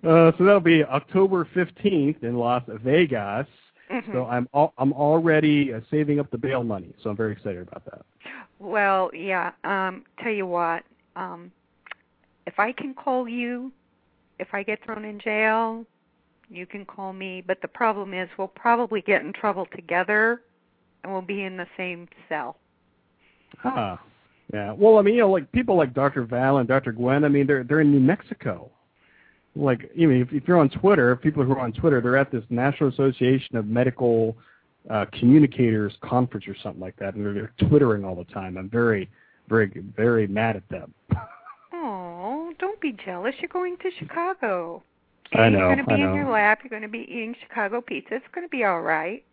uh, so that'll be October 15th in Las Vegas. Mhm. So I'm al- I'm already uh, saving up the bail money. So I'm very excited about that. Well, yeah. Um, tell you what. Um, if I can call you, if I get thrown in jail, you can call me. But the problem is, we'll probably get in trouble together, and we'll be in the same cell. Ah, yeah. Well, I mean, you know, like people like Dr. Val and Dr. Gwen. I mean, they're they're in New Mexico. Like, even if, if you're on Twitter, people who are on Twitter, they're at this National Association of Medical uh, Communicators conference or something like that, and they're, they're twittering all the time. I'm very, very, very mad at them. Oh, don't be jealous. You're going to Chicago. I know, You're going to be in your lap. You're going to be eating Chicago pizza. It's going to be all right.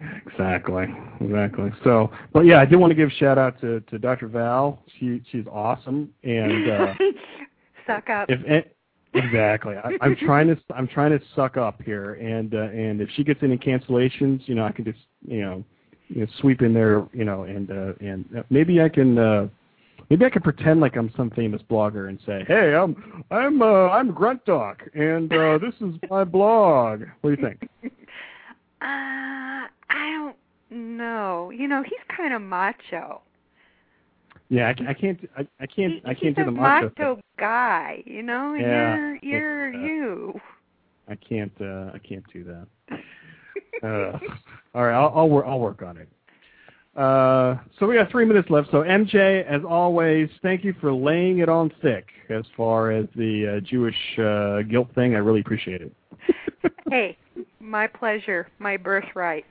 Exactly, exactly. So, but yeah, I did want to give a shout out to to Dr. Val. She she's awesome, and uh, Suck up. if exactly, I, I'm trying to I'm trying to suck up here, and uh, and if she gets any cancellations, you know, I can just you know, you know sweep in there, you know, and uh, and uh, maybe I can. Uh, Maybe I could pretend like I'm some famous blogger and say, "Hey, I'm I'm uh, I'm Grunt Doc, and uh, this is my blog." What do you think? Uh, I don't know. You know, he's kind of macho. Yeah, I, I can't. I, I can't. He- I can't do the macho. macho thing. guy. You know, Yeah, you're you're that. you. I can't. Uh, I can't do that. Uh, all right, I'll I'll, wor- I'll work on it. Uh, so we got three minutes left. So MJ, as always, thank you for laying it on thick as far as the uh, Jewish uh, guilt thing. I really appreciate it. hey, my pleasure, my birthright.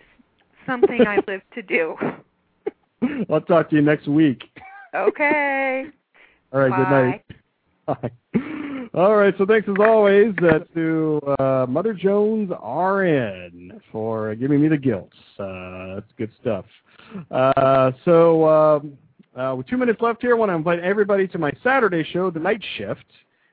Something I live to do. I'll talk to you next week. Okay. All right. Good night. Bye. All right. So thanks as always uh, to uh, Mother Jones RN for giving me the guilt. Uh, that's good stuff. Uh, so um, uh, with two minutes left here, I want to invite everybody to my Saturday show, The Night Shift,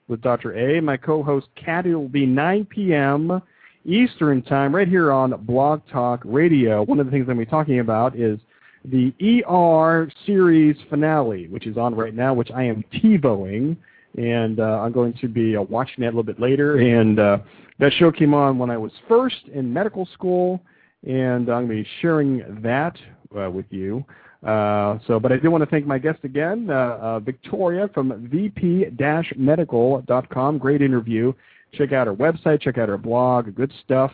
with Dr. A. My co-host Kathy will be 9 p.m. Eastern Time, right here on Blog Talk Radio. One of the things I'm going to be talking about is the ER series finale, which is on right now, which I am TiVoing, and uh, I'm going to be uh, watching that a little bit later. And uh, that show came on when I was first in medical school, and I'm going to be sharing that uh, with you. Uh, so, but I do want to thank my guest again, uh, Victoria from VP-Medical.com. Great interview. Check out her website. Check out her blog. Good stuff.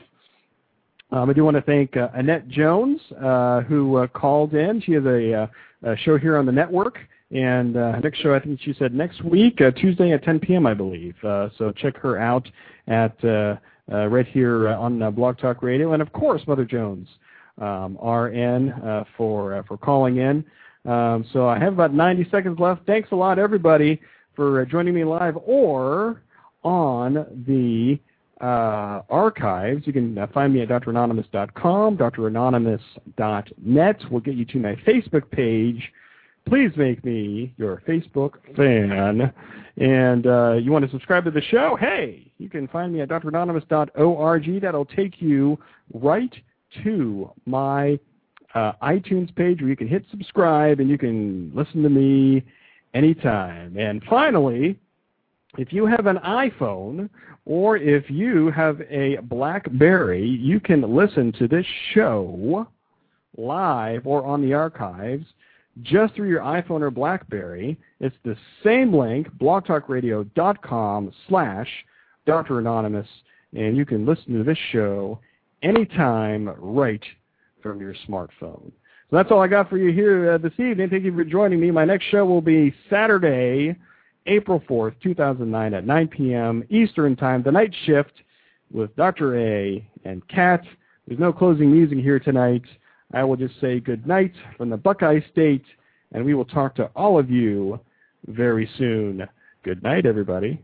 Um, I do want to thank uh, Annette Jones, uh, who uh, called in. She has a, uh, a show here on the network, and uh, next show I think she said next week, uh, Tuesday at 10 p.m. I believe. So check her out at right here on Blog Talk Radio, and of course Mother Jones, um, RN, for for calling in. Um, so I have about 90 seconds left. Thanks a lot, everybody, for joining me live or on the uh, archives. You can uh, find me at dranonymous.com, dranonymous.net. We'll get you to my Facebook page. Please make me your Facebook fan. And uh, you want to subscribe to the show? Hey, you can find me at dranonymous.org. That'll take you right to my uh, iTunes page where you can hit subscribe and you can listen to me anytime. And finally, if you have an iPhone or if you have a BlackBerry, you can listen to this show live or on the archives just through your iPhone or BlackBerry. It's the same link, blogtalkradio.com slash Dr. Anonymous, and you can listen to this show anytime right from your smartphone. So that's all I got for you here uh, this evening. Thank you for joining me. My next show will be Saturday, April 4th, 2009 at 9 p.m. Eastern Time, the night shift with Dr. A and Kat. There's no closing music here tonight. I will just say good night from the Buckeye State, and we will talk to all of you very soon. Good night, everybody.